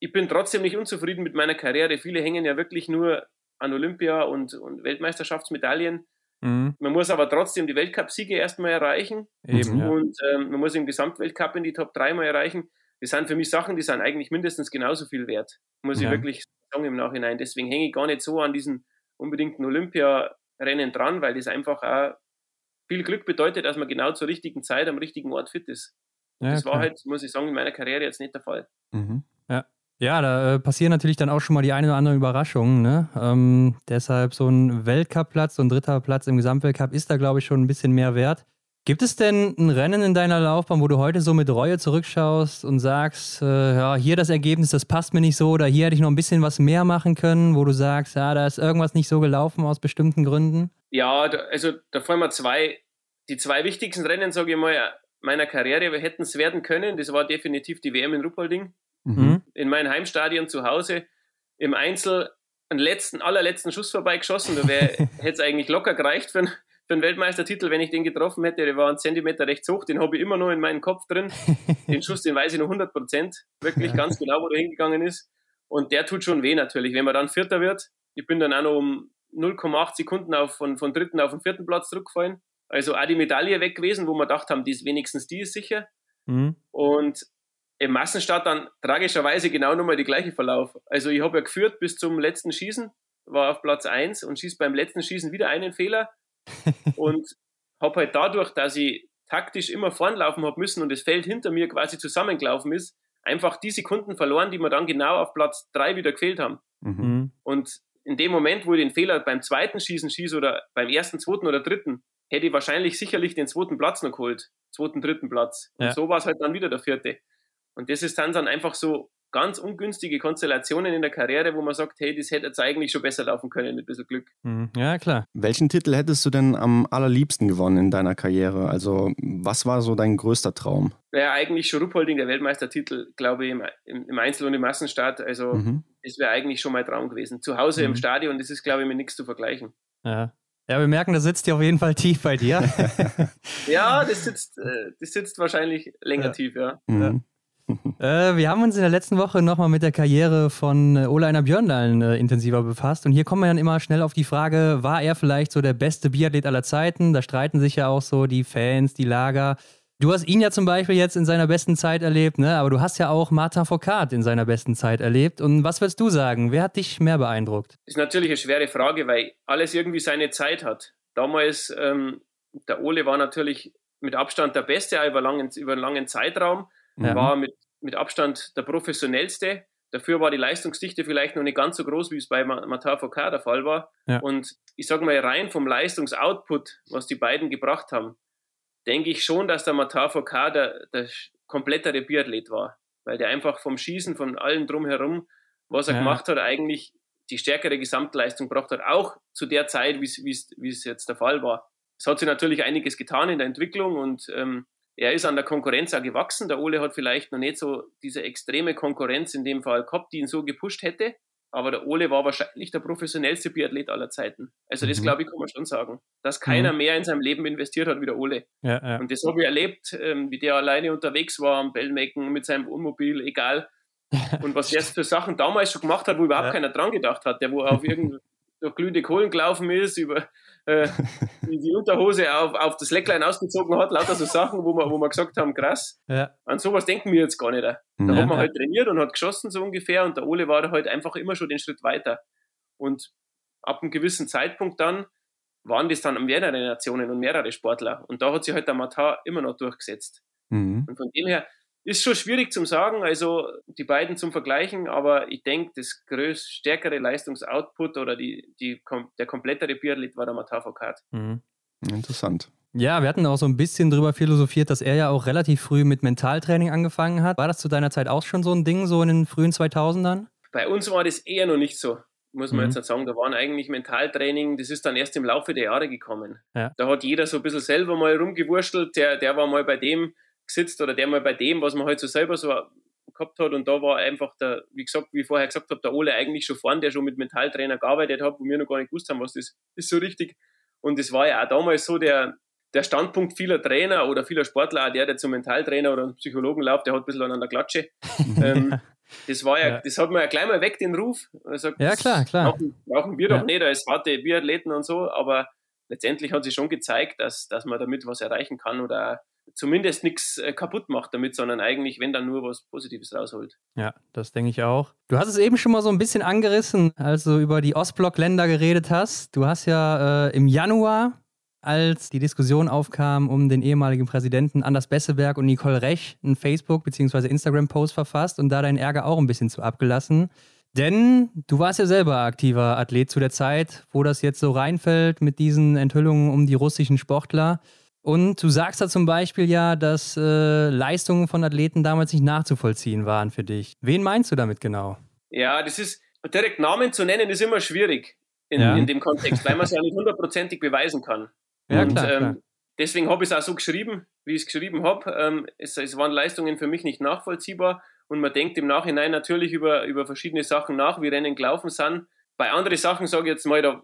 ich bin trotzdem nicht unzufrieden mit meiner Karriere. Viele hängen ja wirklich nur an Olympia und, und Weltmeisterschaftsmedaillen. Mhm. Man muss aber trotzdem die Weltcup-Siege erstmal erreichen. Eben, und ähm, man muss im Gesamtweltcup in die Top 3 mal erreichen. Das sind für mich Sachen, die sind eigentlich mindestens genauso viel wert. Muss ja. ich wirklich sagen im Nachhinein. Deswegen hänge ich gar nicht so an diesen unbedingten Olympiarennen dran, weil das einfach auch viel Glück bedeutet, dass man genau zur richtigen Zeit am richtigen Ort fit ist. Ja, das klar. war halt, muss ich sagen, in meiner Karriere jetzt nicht der Fall. Mhm. Ja, ja, da äh, passieren natürlich dann auch schon mal die eine oder andere Überraschung. Ne? Ähm, deshalb so ein Weltcup-Platz, so ein dritter Platz im Gesamtweltcup ist da, glaube ich, schon ein bisschen mehr wert. Gibt es denn ein Rennen in deiner Laufbahn, wo du heute so mit Reue zurückschaust und sagst, äh, ja, hier das Ergebnis, das passt mir nicht so oder hier hätte ich noch ein bisschen was mehr machen können, wo du sagst, ja, da ist irgendwas nicht so gelaufen aus bestimmten Gründen? Ja, also da fallen mir zwei, die zwei wichtigsten Rennen, sage ich mal, meiner Karriere hätten es werden können. Das war definitiv die WM in Ruppolding mhm. in mein Heimstadion zu Hause im Einzel einen letzten, allerletzten Schuss vorbeigeschossen. Da [LAUGHS] hätte es eigentlich locker gereicht für, für einen Weltmeistertitel, wenn ich den getroffen hätte. Der war einen Zentimeter rechts hoch, den habe ich immer noch in meinem Kopf drin. Den Schuss, den weiß ich noch 100 Prozent, wirklich ganz genau, wo der hingegangen ist. Und der tut schon weh natürlich, wenn man dann Vierter wird. Ich bin dann auch noch um 0,8 Sekunden auf, von, von dritten auf den vierten Platz zurückgefallen. Also auch die Medaille weg gewesen, wo man gedacht haben, die ist wenigstens die ist sicher. Mhm. Und im Massenstart dann tragischerweise genau nochmal die gleiche Verlauf. Also ich habe ja geführt bis zum letzten Schießen, war auf Platz 1 und schießt beim letzten Schießen wieder einen Fehler [LAUGHS] und habe halt dadurch, dass ich taktisch immer vornlaufen habe müssen und das Feld hinter mir quasi zusammengelaufen ist, einfach die Sekunden verloren, die mir dann genau auf Platz 3 wieder gefehlt haben. Mhm. mhm. Und in dem Moment, wo ich den Fehler beim zweiten Schießen schieße oder beim ersten, zweiten oder dritten, hätte ich wahrscheinlich sicherlich den zweiten Platz noch geholt. Zweiten, dritten Platz. Und ja. so war es halt dann wieder der vierte. Und das ist dann, dann einfach so ganz ungünstige Konstellationen in der Karriere, wo man sagt, hey, das hätte jetzt eigentlich schon besser laufen können mit ein bisschen Glück. Mhm. Ja, klar. Welchen Titel hättest du denn am allerliebsten gewonnen in deiner Karriere? Also, was war so dein größter Traum? Ja, eigentlich schon Ruppolding, der Weltmeistertitel, glaube ich, im, im Einzel- und im Massenstart. Also, mhm. das wäre eigentlich schon mein Traum gewesen. Zu Hause mhm. im Stadion, das ist, glaube ich, mit nichts zu vergleichen. Ja. Ja, wir merken, das sitzt ja auf jeden Fall tief bei dir. [LAUGHS] ja, [LAUGHS] das sitzt, äh, das sitzt wahrscheinlich länger ja. tief, ja. Mhm. ja. [LAUGHS] äh, wir haben uns in der letzten Woche nochmal mit der Karriere von äh, Ole Einer Björndalen äh, intensiver befasst. Und hier kommen wir dann immer schnell auf die Frage, war er vielleicht so der beste Biathlet aller Zeiten? Da streiten sich ja auch so die Fans, die Lager. Du hast ihn ja zum Beispiel jetzt in seiner besten Zeit erlebt, ne? aber du hast ja auch Martin Foucault in seiner besten Zeit erlebt. Und was würdest du sagen? Wer hat dich mehr beeindruckt? Ist natürlich eine schwere Frage, weil alles irgendwie seine Zeit hat. Damals, ähm, der Ole war natürlich mit Abstand der Beste über, langen, über einen langen Zeitraum, ja. war mit, mit Abstand der professionellste. Dafür war die Leistungsdichte vielleicht noch nicht ganz so groß, wie es bei Martin Foucault der Fall war. Ja. Und ich sage mal, rein vom Leistungsoutput, was die beiden gebracht haben, denke ich schon, dass der Matar Foucault der, der komplettere Biathlet war. Weil der einfach vom Schießen, von allem drumherum, was er ja. gemacht hat, eigentlich die stärkere Gesamtleistung gebracht hat, auch zu der Zeit, wie es jetzt der Fall war. Es hat sich natürlich einiges getan in der Entwicklung und ähm, er ist an der Konkurrenz auch gewachsen. Der Ole hat vielleicht noch nicht so diese extreme Konkurrenz in dem Fall gehabt, die ihn so gepusht hätte. Aber der Ole war wahrscheinlich der professionellste Biathlet aller Zeiten. Also das, mhm. glaube ich, kann man schon sagen. Dass keiner mhm. mehr in seinem Leben investiert hat wie der Ole. Ja, ja. Und das habe ich erlebt, ähm, wie der alleine unterwegs war am Bellmecken mit seinem Wohnmobil, egal. [LAUGHS] Und was er für Sachen damals schon gemacht hat, wo überhaupt ja. keiner dran gedacht hat. Der, wo auf [LAUGHS] irgendein durch glühende Kohlen gelaufen ist, über äh, die Unterhose auf, auf das Lecklein ausgezogen hat, lauter so Sachen, wo wir, wo wir gesagt haben, krass. Ja. An sowas denken wir jetzt gar nicht. Da ja. hat man halt trainiert und hat geschossen so ungefähr und der Ole war halt einfach immer schon den Schritt weiter. Und ab einem gewissen Zeitpunkt dann waren das dann mehrere Nationen und mehrere Sportler. Und da hat sich halt der Matar immer noch durchgesetzt. Mhm. Und von dem her, ist schon schwierig zum sagen, also die beiden zum Vergleichen, aber ich denke, das größte, stärkere Leistungsoutput oder die, die, der komplettere Biathlet war der Matafokat. Mhm. Interessant. Ja, wir hatten auch so ein bisschen drüber philosophiert, dass er ja auch relativ früh mit Mentaltraining angefangen hat. War das zu deiner Zeit auch schon so ein Ding, so in den frühen 2000ern? Bei uns war das eher noch nicht so, muss man mhm. jetzt sagen. Da waren eigentlich Mentaltraining, das ist dann erst im Laufe der Jahre gekommen. Ja. Da hat jeder so ein bisschen selber mal rumgewurschtelt, der, der war mal bei dem, gesetzt oder der mal bei dem, was man halt so selber so gehabt hat. Und da war einfach der, wie gesagt, wie ich vorher gesagt habe, der Ole eigentlich schon vorne, der schon mit Mentaltrainer gearbeitet hat, wo wir noch gar nicht gewusst haben, was das ist so richtig. Und das war ja auch damals so der, der Standpunkt vieler Trainer oder vieler Sportler, auch der, der zum Mentaltrainer oder Psychologen läuft, der hat ein bisschen an der Klatsche. [LAUGHS] ähm, das war ja, ja, das hat man ja gleich mal weg, den Ruf. Sagt, ja, klar, klar. Brauchen, brauchen wir ja. doch nicht als harte Biathleten und so, aber letztendlich hat sich schon gezeigt, dass, dass man damit was erreichen kann oder zumindest nichts äh, kaputt macht damit, sondern eigentlich, wenn dann nur was Positives rausholt. Ja, das denke ich auch. Du hast es eben schon mal so ein bisschen angerissen, als du über die Ostblock-Länder geredet hast. Du hast ja äh, im Januar, als die Diskussion aufkam um den ehemaligen Präsidenten Anders Besseberg und Nicole Rech, einen Facebook- bzw. Instagram-Post verfasst und da deinen Ärger auch ein bisschen zu abgelassen. Denn du warst ja selber aktiver Athlet zu der Zeit, wo das jetzt so reinfällt mit diesen Enthüllungen um die russischen Sportler. Und du sagst da zum Beispiel ja, dass äh, Leistungen von Athleten damals nicht nachzuvollziehen waren für dich. Wen meinst du damit genau? Ja, das ist direkt Namen zu nennen, ist immer schwierig in, ja. in dem Kontext, weil man es ja nicht hundertprozentig beweisen kann. Ja, Und, klar, ähm, klar. Deswegen habe ich es auch so geschrieben, wie ich es geschrieben habe. Ähm, es, es, waren Leistungen für mich nicht nachvollziehbar und man denkt im Nachhinein natürlich über, über verschiedene Sachen nach, wie Rennen gelaufen sind. Bei anderen Sachen sage ich jetzt mal, da,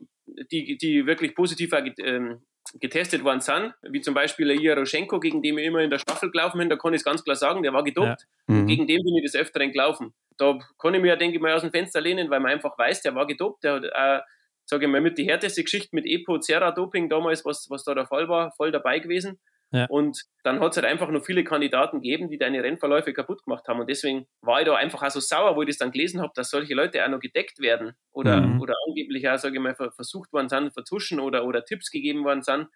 die, die wirklich positiv ähm, getestet worden sind, wie zum Beispiel der Jaroschenko, gegen den wir immer in der Staffel gelaufen sind, da kann ich es ganz klar sagen, der war gedopt. Ja. Mhm. Gegen den bin ich des Öfteren gelaufen. Da kann ich mir, denke ich mal, aus dem Fenster lehnen, weil man einfach weiß, der war gedopt, der hat auch, sage ich mal, mit die härteste Geschichte mit Epo, Zera-Doping damals, was, was da der Fall war, voll dabei gewesen. Ja. Und dann hat es halt einfach nur viele Kandidaten gegeben, die deine Rennverläufe kaputt gemacht haben. Und deswegen war ich da einfach auch so sauer, wo ich das dann gelesen habe, dass solche Leute auch noch gedeckt werden oder, mhm. oder angeblich auch, sage ich mal, versucht worden sind, vertuschen oder, oder Tipps gegeben worden sind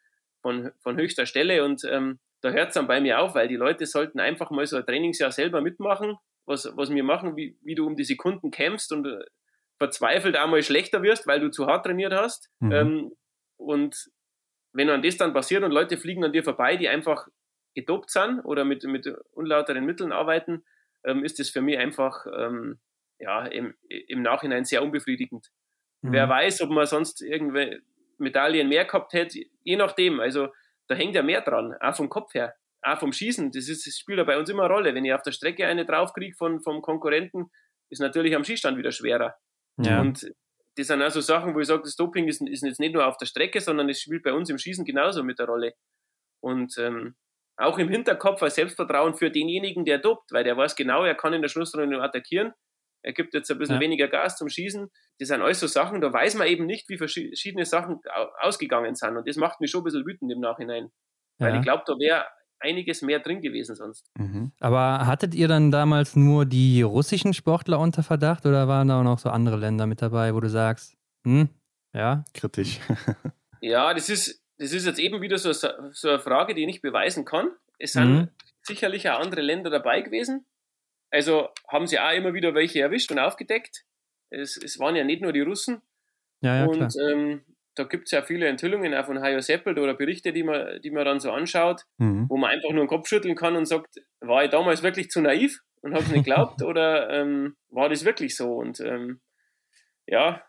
von, von höchster Stelle. Und ähm, da hört es dann bei mir auf, weil die Leute sollten einfach mal so ein Trainingsjahr selber mitmachen, was, was wir machen, wie, wie du um die Sekunden kämpfst und äh, verzweifelt einmal schlechter wirst, weil du zu hart trainiert hast. Mhm. Ähm, und wenn an das dann passiert und Leute fliegen an dir vorbei, die einfach gedopt sind oder mit, mit unlauteren Mitteln arbeiten, ähm, ist das für mich einfach ähm, ja, im, im Nachhinein sehr unbefriedigend. Mhm. Wer weiß, ob man sonst irgendwelche Medaillen mehr gehabt hätte, je nachdem. Also da hängt ja mehr dran, auch vom Kopf her, auch vom Schießen. Das, ist, das spielt ja bei uns immer eine Rolle. Wenn ich auf der Strecke eine draufkriege von, vom Konkurrenten, ist natürlich am Schießstand wieder schwerer. Ja. Und das sind also Sachen, wo ich sage, das Doping ist, ist, jetzt nicht nur auf der Strecke, sondern es spielt bei uns im Schießen genauso mit der Rolle. Und ähm, auch im Hinterkopf als Selbstvertrauen für denjenigen, der dopt, weil der weiß genau, er kann in der Schlussrunde nur attackieren. Er gibt jetzt ein bisschen ja. weniger Gas zum Schießen. Das sind alles so Sachen, da weiß man eben nicht, wie verschiedene Sachen ausgegangen sind. Und das macht mich schon ein bisschen wütend im Nachhinein. Weil ja. ich glaube, da wäre einiges mehr drin gewesen sonst. Mhm. Aber hattet ihr dann damals nur die russischen Sportler unter Verdacht oder waren da auch noch so andere Länder mit dabei, wo du sagst, hm, ja? Kritisch. [LAUGHS] ja, das ist, das ist jetzt eben wieder so, so eine Frage, die ich nicht beweisen kann. Es sind mhm. sicherlich auch andere Länder dabei gewesen. Also haben sie auch immer wieder welche erwischt und aufgedeckt. Es, es waren ja nicht nur die Russen. Ja, ja, und ähm, da gibt es ja viele Enthüllungen auch von Hajo Seppelt oder Berichte, die man, die man dann so anschaut, mhm. wo man einfach nur den Kopf schütteln kann und sagt, war ich damals wirklich zu naiv und habe es nicht geglaubt [LAUGHS] oder ähm, war das wirklich so? Und ähm, ja,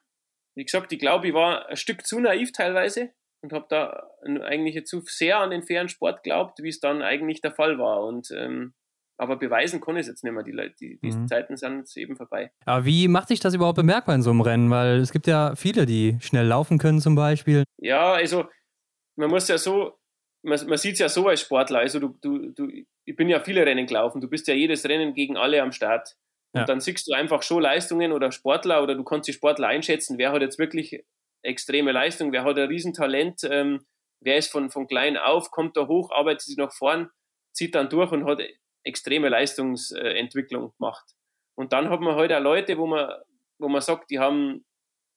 wie gesagt, ich glaube, ich war ein Stück zu naiv teilweise und habe da eigentlich zu sehr an den fairen Sport geglaubt, wie es dann eigentlich der Fall war. Und ähm, aber beweisen kann ich es jetzt nicht mehr. Die, Leute, die, die mhm. Zeiten sind jetzt eben vorbei. Aber wie macht sich das überhaupt bemerkbar in so einem Rennen? Weil es gibt ja viele, die schnell laufen können zum Beispiel. Ja, also man muss ja so, man, man sieht es ja so als Sportler. Also du, du, du, ich bin ja viele Rennen gelaufen. Du bist ja jedes Rennen gegen alle am Start. Und ja. dann siehst du einfach schon Leistungen oder Sportler oder du kannst die Sportler einschätzen, wer hat jetzt wirklich extreme Leistung, wer hat ein Riesentalent, ähm, wer ist von, von klein auf, kommt da hoch, arbeitet sich nach vorn, zieht dann durch und hat extreme Leistungsentwicklung gemacht. Und dann hat man halt auch Leute, wo man, wo man sagt, die haben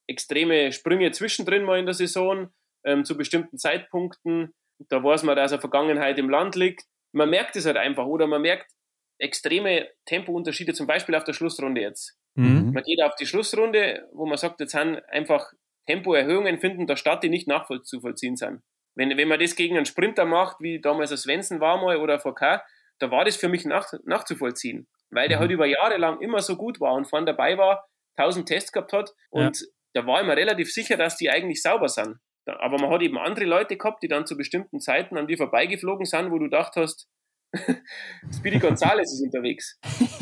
extreme Sprünge zwischendrin mal in der Saison, ähm, zu bestimmten Zeitpunkten. Da weiß man, dass er Vergangenheit im Land liegt. Man merkt es halt einfach, oder man merkt extreme Tempounterschiede, zum Beispiel auf der Schlussrunde jetzt. Mhm. Man geht auf die Schlussrunde, wo man sagt, jetzt sind einfach Tempoerhöhungen finden da statt, die nicht nachzuvollziehen sind. Wenn, wenn man das gegen einen Sprinter macht, wie damals ein Svensson war mal oder VK, da war das für mich nach, nachzuvollziehen, weil der mhm. halt über Jahre lang immer so gut war und vorne dabei war, 1000 Tests gehabt hat und ja. da war immer relativ sicher, dass die eigentlich sauber sind. Aber man hat eben andere Leute gehabt, die dann zu bestimmten Zeiten an dir vorbeigeflogen sind, wo du gedacht hast, [LAUGHS] Speedy Gonzales ist unterwegs.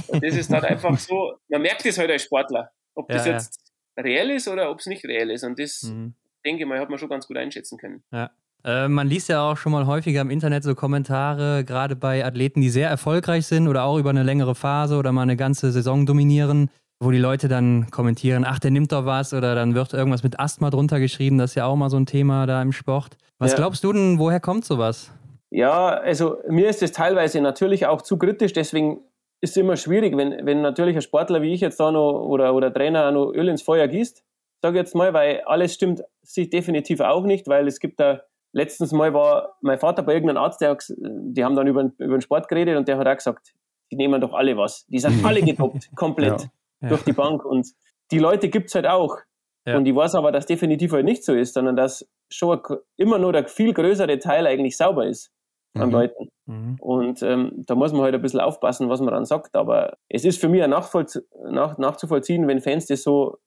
Und das ist dann einfach so, man merkt es halt als Sportler, ob das ja, jetzt ja. reell ist oder ob es nicht reell ist. Und das, mhm. denke ich mal, hat man schon ganz gut einschätzen können. Ja. Äh, man liest ja auch schon mal häufiger im Internet so Kommentare, gerade bei Athleten, die sehr erfolgreich sind oder auch über eine längere Phase oder mal eine ganze Saison dominieren, wo die Leute dann kommentieren, ach, der nimmt doch was oder dann wird irgendwas mit Asthma drunter geschrieben. Das ist ja auch mal so ein Thema da im Sport. Was ja. glaubst du denn, woher kommt sowas? Ja, also mir ist es teilweise natürlich auch zu kritisch, deswegen ist es immer schwierig, wenn, wenn natürlich ein Sportler wie ich jetzt da noch oder, oder Trainer noch Öl ins Feuer gießt, sage jetzt mal, weil alles stimmt sich definitiv auch nicht, weil es gibt da letztens mal war mein Vater bei irgendeinem Arzt, der, die haben dann über, über den Sport geredet und der hat auch gesagt, die nehmen doch alle was. Die sind [LAUGHS] alle getoppt, komplett ja. durch die Bank. Und die Leute gibt es halt auch. Ja. Und ich weiß aber, dass definitiv halt nicht so ist, sondern dass schon immer nur der viel größere Teil eigentlich sauber ist an mhm. Leuten. Mhm. Und ähm, da muss man halt ein bisschen aufpassen, was man dann sagt. Aber es ist für mich auch nach, nachzuvollziehen, wenn Fans das so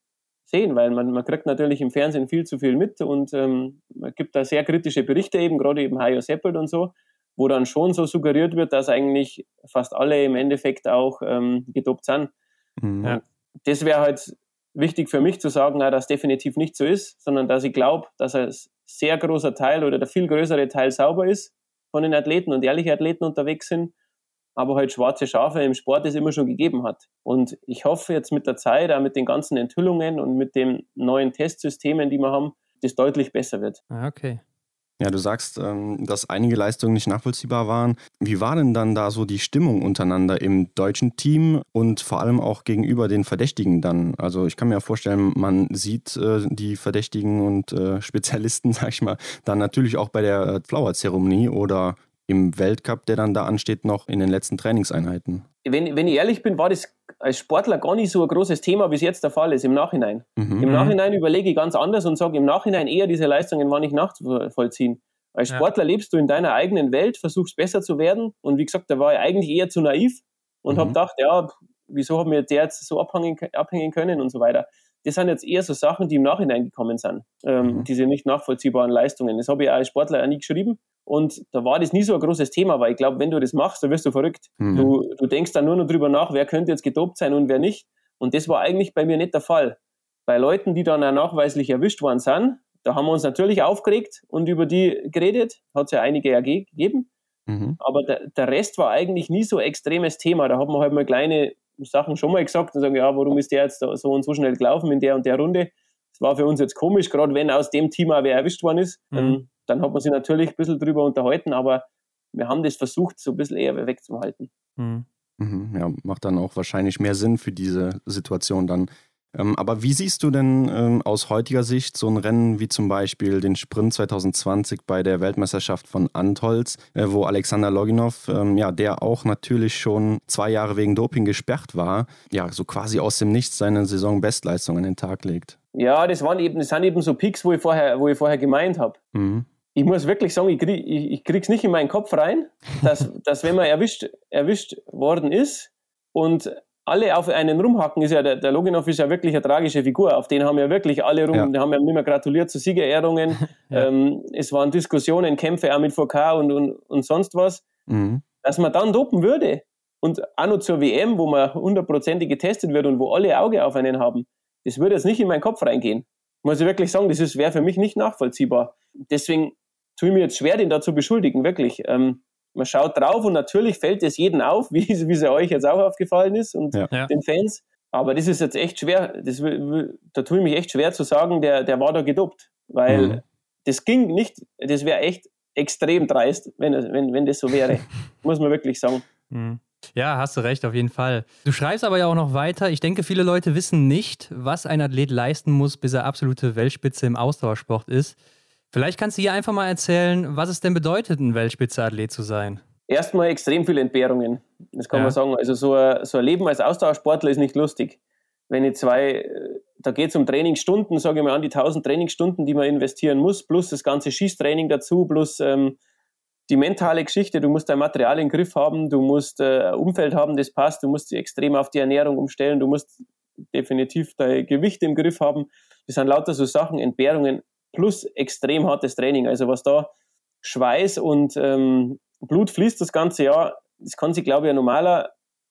sehen, weil man, man kriegt natürlich im Fernsehen viel zu viel mit und ähm, man gibt da sehr kritische Berichte eben, gerade eben Hajo Seppelt und so, wo dann schon so suggeriert wird, dass eigentlich fast alle im Endeffekt auch ähm, gedopt sind. Mhm. Ja. Das wäre halt wichtig für mich zu sagen, dass das definitiv nicht so ist, sondern dass ich glaube, dass ein sehr großer Teil oder der viel größere Teil sauber ist von den Athleten und ehrliche Athleten unterwegs sind aber halt schwarze Schafe im Sport es immer schon gegeben hat. Und ich hoffe jetzt mit der Zeit, auch mit den ganzen Enthüllungen und mit den neuen Testsystemen, die wir haben, das deutlich besser wird. Ah, okay. Ja, du sagst, ähm, dass einige Leistungen nicht nachvollziehbar waren. Wie war denn dann da so die Stimmung untereinander im deutschen Team und vor allem auch gegenüber den Verdächtigen dann? Also ich kann mir ja vorstellen, man sieht äh, die Verdächtigen und äh, Spezialisten, [LAUGHS] sag ich mal, dann natürlich auch bei der Flower-Zeremonie oder im Weltcup, der dann da ansteht, noch in den letzten Trainingseinheiten? Wenn, wenn ich ehrlich bin, war das als Sportler gar nicht so ein großes Thema, wie es jetzt der Fall ist, im Nachhinein. Mhm. Im Nachhinein überlege ich ganz anders und sage im Nachhinein eher, diese Leistungen war nicht nachzuvollziehen. Als Sportler ja. lebst du in deiner eigenen Welt, versuchst besser zu werden und wie gesagt, da war ich eigentlich eher zu naiv und mhm. habe gedacht, ja, wieso haben wir der jetzt so abhängen, abhängen können und so weiter. Das sind jetzt eher so Sachen, die im Nachhinein gekommen sind, ähm, mhm. diese nicht nachvollziehbaren Leistungen. Das habe ich als Sportler auch nie geschrieben und da war das nie so ein großes Thema, weil ich glaube, wenn du das machst, dann wirst du verrückt. Mhm. Du, du denkst dann nur noch drüber nach, wer könnte jetzt gedopt sein und wer nicht. Und das war eigentlich bei mir nicht der Fall. Bei Leuten, die dann auch nachweislich erwischt worden sind, da haben wir uns natürlich aufgeregt und über die geredet. Hat es ja einige ja gegeben. Mhm. Aber der, der Rest war eigentlich nie so extremes Thema. Da hat man halt mal kleine Sachen schon mal gesagt und sagen, ja, warum ist der jetzt so und so schnell gelaufen in der und der Runde? Das war für uns jetzt komisch, gerade wenn aus dem Team auch wer erwischt worden ist. Mhm. Ähm, dann hat man sich natürlich ein bisschen drüber unterhalten, aber wir haben das versucht, so ein bisschen eher wegzuhalten. Mhm. Mhm, ja, macht dann auch wahrscheinlich mehr Sinn für diese Situation dann. Ähm, aber wie siehst du denn ähm, aus heutiger Sicht so ein Rennen wie zum Beispiel den Sprint 2020 bei der Weltmeisterschaft von Antolz, äh, wo Alexander Loginov, ähm, ja, der auch natürlich schon zwei Jahre wegen Doping gesperrt war, ja, so quasi aus dem Nichts seine Saisonbestleistung an den Tag legt? Ja, das waren eben, das sind eben so Picks, wo ich vorher, wo ich vorher gemeint habe. Mhm. Ich muss wirklich sagen, ich, krieg, ich, ich krieg's nicht in meinen Kopf rein, dass, [LAUGHS] dass wenn man erwischt, erwischt worden ist und alle auf einen rumhacken, ist ja der, der Loginov ist ja wirklich eine tragische Figur. Auf den haben ja wirklich alle rum, ja. haben ja immer gratuliert zu Siegerehrungen. [LAUGHS] ja. ähm, es waren Diskussionen, Kämpfe auch mit VK und, und, und sonst was. Mhm. Dass man dann dopen würde und auch noch zur WM, wo man hundertprozentig getestet wird und wo alle Auge auf einen haben, das würde jetzt nicht in meinen Kopf reingehen. Muss ich wirklich sagen, das wäre für mich nicht nachvollziehbar. Deswegen tue ich mir jetzt schwer, den da zu beschuldigen, wirklich. Ähm, man schaut drauf und natürlich fällt es jedem auf, [LAUGHS] wie, wie es euch jetzt auch aufgefallen ist und ja. den Fans. Aber das ist jetzt echt schwer, das, da tue ich mich echt schwer zu sagen, der, der war da gedopt. Weil mhm. das ging nicht, das wäre echt extrem dreist, wenn, wenn, wenn das so wäre. [LAUGHS] Muss man wirklich sagen. Mhm. Ja, hast du recht, auf jeden Fall. Du schreibst aber ja auch noch weiter. Ich denke, viele Leute wissen nicht, was ein Athlet leisten muss, bis er absolute Weltspitze im Ausdauersport ist. Vielleicht kannst du hier einfach mal erzählen, was es denn bedeutet, ein Weltspitze-Athlet zu sein. Erstmal extrem viele Entbehrungen. Das kann ja. man sagen. Also so ein, so ein Leben als Ausdauersportler ist nicht lustig. Wenn ich zwei, da geht es um Trainingsstunden, sage ich mal an, die 1000 Trainingsstunden, die man investieren muss, plus das ganze Schießtraining dazu, plus ähm, die mentale Geschichte, du musst dein Material im Griff haben, du musst äh, ein Umfeld haben, das passt, du musst dich extrem auf die Ernährung umstellen, du musst definitiv dein Gewicht im Griff haben. Das sind lauter so Sachen, Entbehrungen, plus extrem hartes Training. Also was da Schweiß und ähm, Blut fließt das ganze Jahr, das kann sich, glaube ich, ein normaler,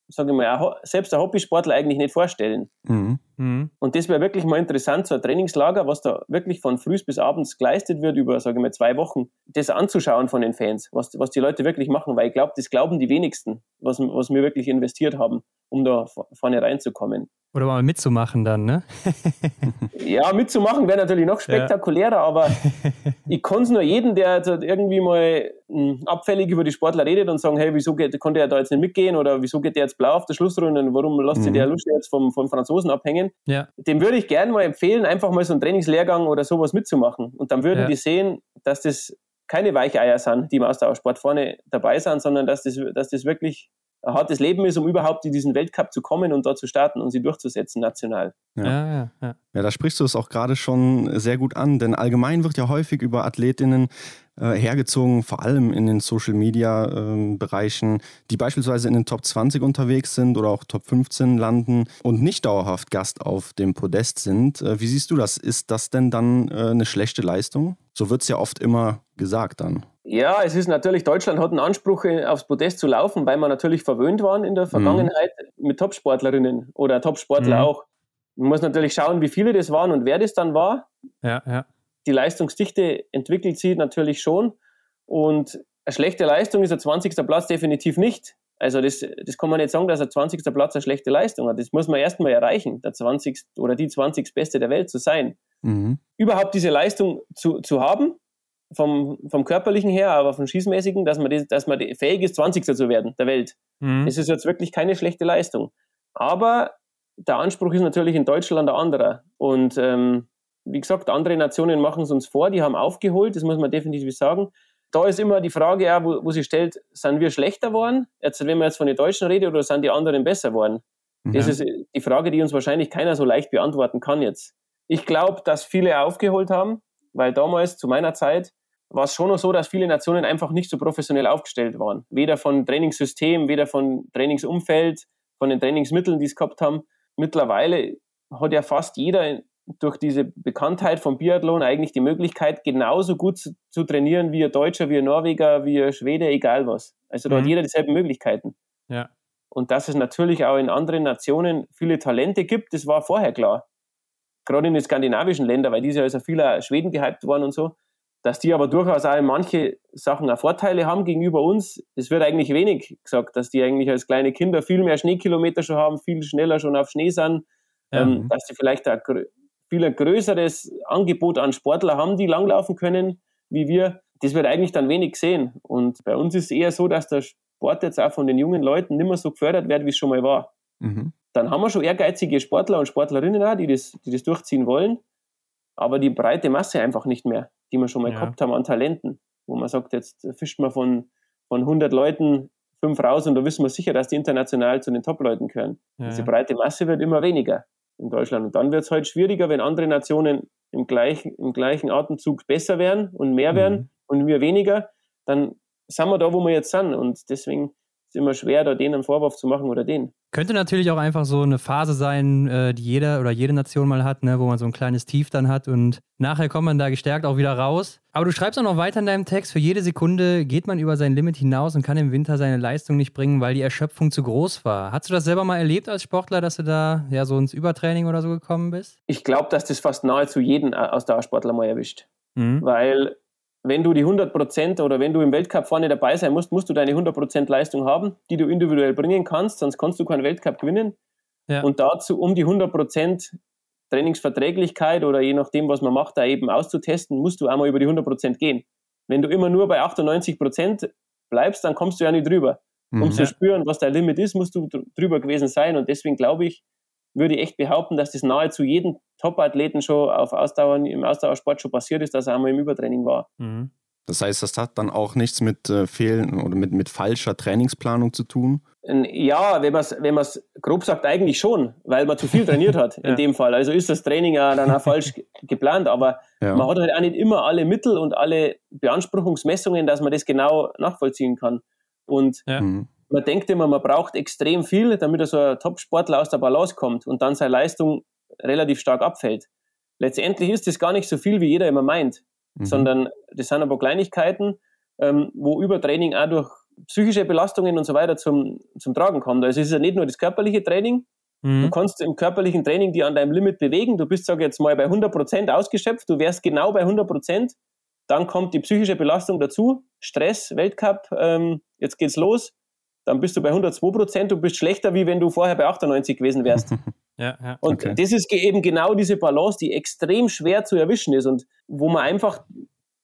sage ich mal, selbst ein Hobbysportler eigentlich nicht vorstellen. Mhm. Mhm. Und das wäre wirklich mal interessant, so ein Trainingslager, was da wirklich von früh bis abends geleistet wird, über, sage ich mal, zwei Wochen, das anzuschauen von den Fans, was, was die Leute wirklich machen, weil ich glaube, das glauben die wenigsten, was, was wir wirklich investiert haben, um da vorne reinzukommen. Oder mal mitzumachen dann, ne? [LAUGHS] ja, mitzumachen wäre natürlich noch spektakulärer, ja. aber [LAUGHS] ich kann es nur jedem, der irgendwie mal hm, abfällig über die Sportler redet und sagen, hey, wieso geht, konnte er da jetzt nicht mitgehen oder wieso geht der jetzt blau auf der Schlussrunde und warum lässt mhm. sich der Lust jetzt vom, vom Franzosen abhängen? Ja. Dem würde ich gerne mal empfehlen, einfach mal so einen Trainingslehrgang oder sowas mitzumachen. Und dann würden ja. die sehen, dass das keine Weicheier sind, die im Ausdauersport vorne dabei sind, sondern dass das, dass das wirklich hartes Leben ist, um überhaupt in diesen Weltcup zu kommen und dort zu starten und sie durchzusetzen national. Ja, ja, ja. ja da sprichst du es auch gerade schon sehr gut an, denn allgemein wird ja häufig über Athletinnen äh, hergezogen, vor allem in den Social Media äh, Bereichen, die beispielsweise in den Top 20 unterwegs sind oder auch Top 15 landen und nicht dauerhaft Gast auf dem Podest sind. Äh, wie siehst du das? Ist das denn dann äh, eine schlechte Leistung? So wird es ja oft immer gesagt dann. Ja, es ist natürlich, Deutschland hat einen Anspruch, äh, aufs Podest zu laufen, weil wir natürlich verwöhnt waren in der mhm. Vergangenheit mhm. mit Topsportlerinnen oder Topsportler mhm. auch. Man muss natürlich schauen, wie viele das waren und wer das dann war. Ja, ja. Die Leistungsdichte entwickelt sich natürlich schon. Und eine schlechte Leistung ist ein 20. Platz definitiv nicht. Also das, das kann man nicht sagen, dass ein 20. Platz eine schlechte Leistung hat. Das muss man erstmal erreichen, der 20. oder die 20. Beste der Welt zu sein. Mhm. Überhaupt diese Leistung zu, zu haben, vom, vom körperlichen her, aber vom Schießmäßigen, dass man, die, dass man fähig ist, 20. zu werden der Welt. Mhm. Das ist jetzt wirklich keine schlechte Leistung. Aber der Anspruch ist natürlich in Deutschland ein anderer. Und ähm, wie gesagt, andere Nationen machen es uns vor, die haben aufgeholt, das muss man definitiv sagen. Da ist immer die Frage, ja, wo, wo sie stellt, sind wir schlechter geworden? Jetzt, wenn man jetzt von den Deutschen redet, oder sind die anderen besser geworden? Ja. Das ist die Frage, die uns wahrscheinlich keiner so leicht beantworten kann jetzt. Ich glaube, dass viele aufgeholt haben, weil damals zu meiner Zeit war es schon noch so, dass viele Nationen einfach nicht so professionell aufgestellt waren. Weder von Trainingssystem, weder von Trainingsumfeld, von den Trainingsmitteln, die es gehabt haben. Mittlerweile hat ja fast jeder durch diese Bekanntheit vom Biathlon eigentlich die Möglichkeit, genauso gut zu, zu trainieren wie ein Deutscher, wie ein Norweger, wie ein Schwede, egal was. Also da mhm. hat jeder dieselben Möglichkeiten. Ja. Und dass es natürlich auch in anderen Nationen viele Talente gibt, das war vorher klar. Gerade in den skandinavischen Ländern, weil diese also viele Schweden gehypt waren und so, Dass die aber durchaus auch in manche Sachen auch Vorteile haben gegenüber uns, das wird eigentlich wenig gesagt, dass die eigentlich als kleine Kinder viel mehr Schneekilometer schon haben, viel schneller schon auf Schnee sind, ja. ähm, dass sie vielleicht ein viel ein größeres Angebot an Sportler haben, die langlaufen können, wie wir. Das wird eigentlich dann wenig gesehen. Und bei uns ist es eher so, dass der Sport jetzt auch von den jungen Leuten nicht mehr so gefördert wird, wie es schon mal war. Mhm. Dann haben wir schon ehrgeizige Sportler und Sportlerinnen auch, die das, die das durchziehen wollen, aber die breite Masse einfach nicht mehr die wir schon mal ja. gehabt haben an Talenten, wo man sagt, jetzt fischt man von, von 100 Leuten fünf raus und da wissen wir sicher, dass die international zu den Top-Leuten gehören. Ja. Diese breite Masse wird immer weniger in Deutschland. Und dann wird es halt schwieriger, wenn andere Nationen im gleichen, im gleichen Atemzug besser werden und mehr mhm. werden und wir weniger, dann sind wir da, wo wir jetzt sind. Und deswegen ist es immer schwer, da denen einen Vorwurf zu machen oder den. Könnte natürlich auch einfach so eine Phase sein, äh, die jeder oder jede Nation mal hat, ne, wo man so ein kleines Tief dann hat und nachher kommt man da gestärkt auch wieder raus. Aber du schreibst auch noch weiter in deinem Text, für jede Sekunde geht man über sein Limit hinaus und kann im Winter seine Leistung nicht bringen, weil die Erschöpfung zu groß war. Hast du das selber mal erlebt als Sportler, dass du da ja so ins Übertraining oder so gekommen bist? Ich glaube, dass das fast nahezu jeden äh, aus der Sportler mal erwischt. Mhm. Weil wenn du die 100% oder wenn du im Weltcup vorne dabei sein musst, musst du deine 100% Leistung haben, die du individuell bringen kannst, sonst kannst du keinen Weltcup gewinnen. Ja. Und dazu, um die 100% Trainingsverträglichkeit oder je nachdem, was man macht, da eben auszutesten, musst du einmal über die 100% gehen. Wenn du immer nur bei 98% bleibst, dann kommst du ja nicht drüber. Um mhm. zu spüren, was dein Limit ist, musst du drüber gewesen sein. Und deswegen glaube ich, würde ich echt behaupten, dass das nahezu jeden Top-Athleten schon auf Ausdauer, im Ausdauersport schon passiert ist, dass er einmal im Übertraining war. Mhm. Das heißt, das hat dann auch nichts mit äh, fehlen oder mit, mit falscher Trainingsplanung zu tun? Ja, wenn man es wenn grob sagt, eigentlich schon, weil man zu viel trainiert hat [LAUGHS] in ja. dem Fall. Also ist das Training ja dann auch falsch [LAUGHS] geplant, aber ja. man hat halt auch nicht immer alle Mittel und alle Beanspruchungsmessungen, dass man das genau nachvollziehen kann. Und ja. Mhm man denkt immer, man braucht extrem viel, damit so ein Top-Sportler aus der Balance kommt und dann seine Leistung relativ stark abfällt. Letztendlich ist das gar nicht so viel, wie jeder immer meint, mhm. sondern das sind aber Kleinigkeiten, ähm, wo Übertraining auch durch psychische Belastungen und so weiter zum, zum Tragen kommt. Also es ist ja nicht nur das körperliche Training, mhm. du kannst im körperlichen Training die an deinem Limit bewegen, du bist, sag ich jetzt mal, bei 100% ausgeschöpft, du wärst genau bei 100%, dann kommt die psychische Belastung dazu, Stress, Weltcup, ähm, jetzt geht's los, dann bist du bei 102 Prozent, du bist schlechter, wie wenn du vorher bei 98 gewesen wärst. [LAUGHS] ja, ja. Und okay. das ist eben genau diese Balance, die extrem schwer zu erwischen ist und wo man einfach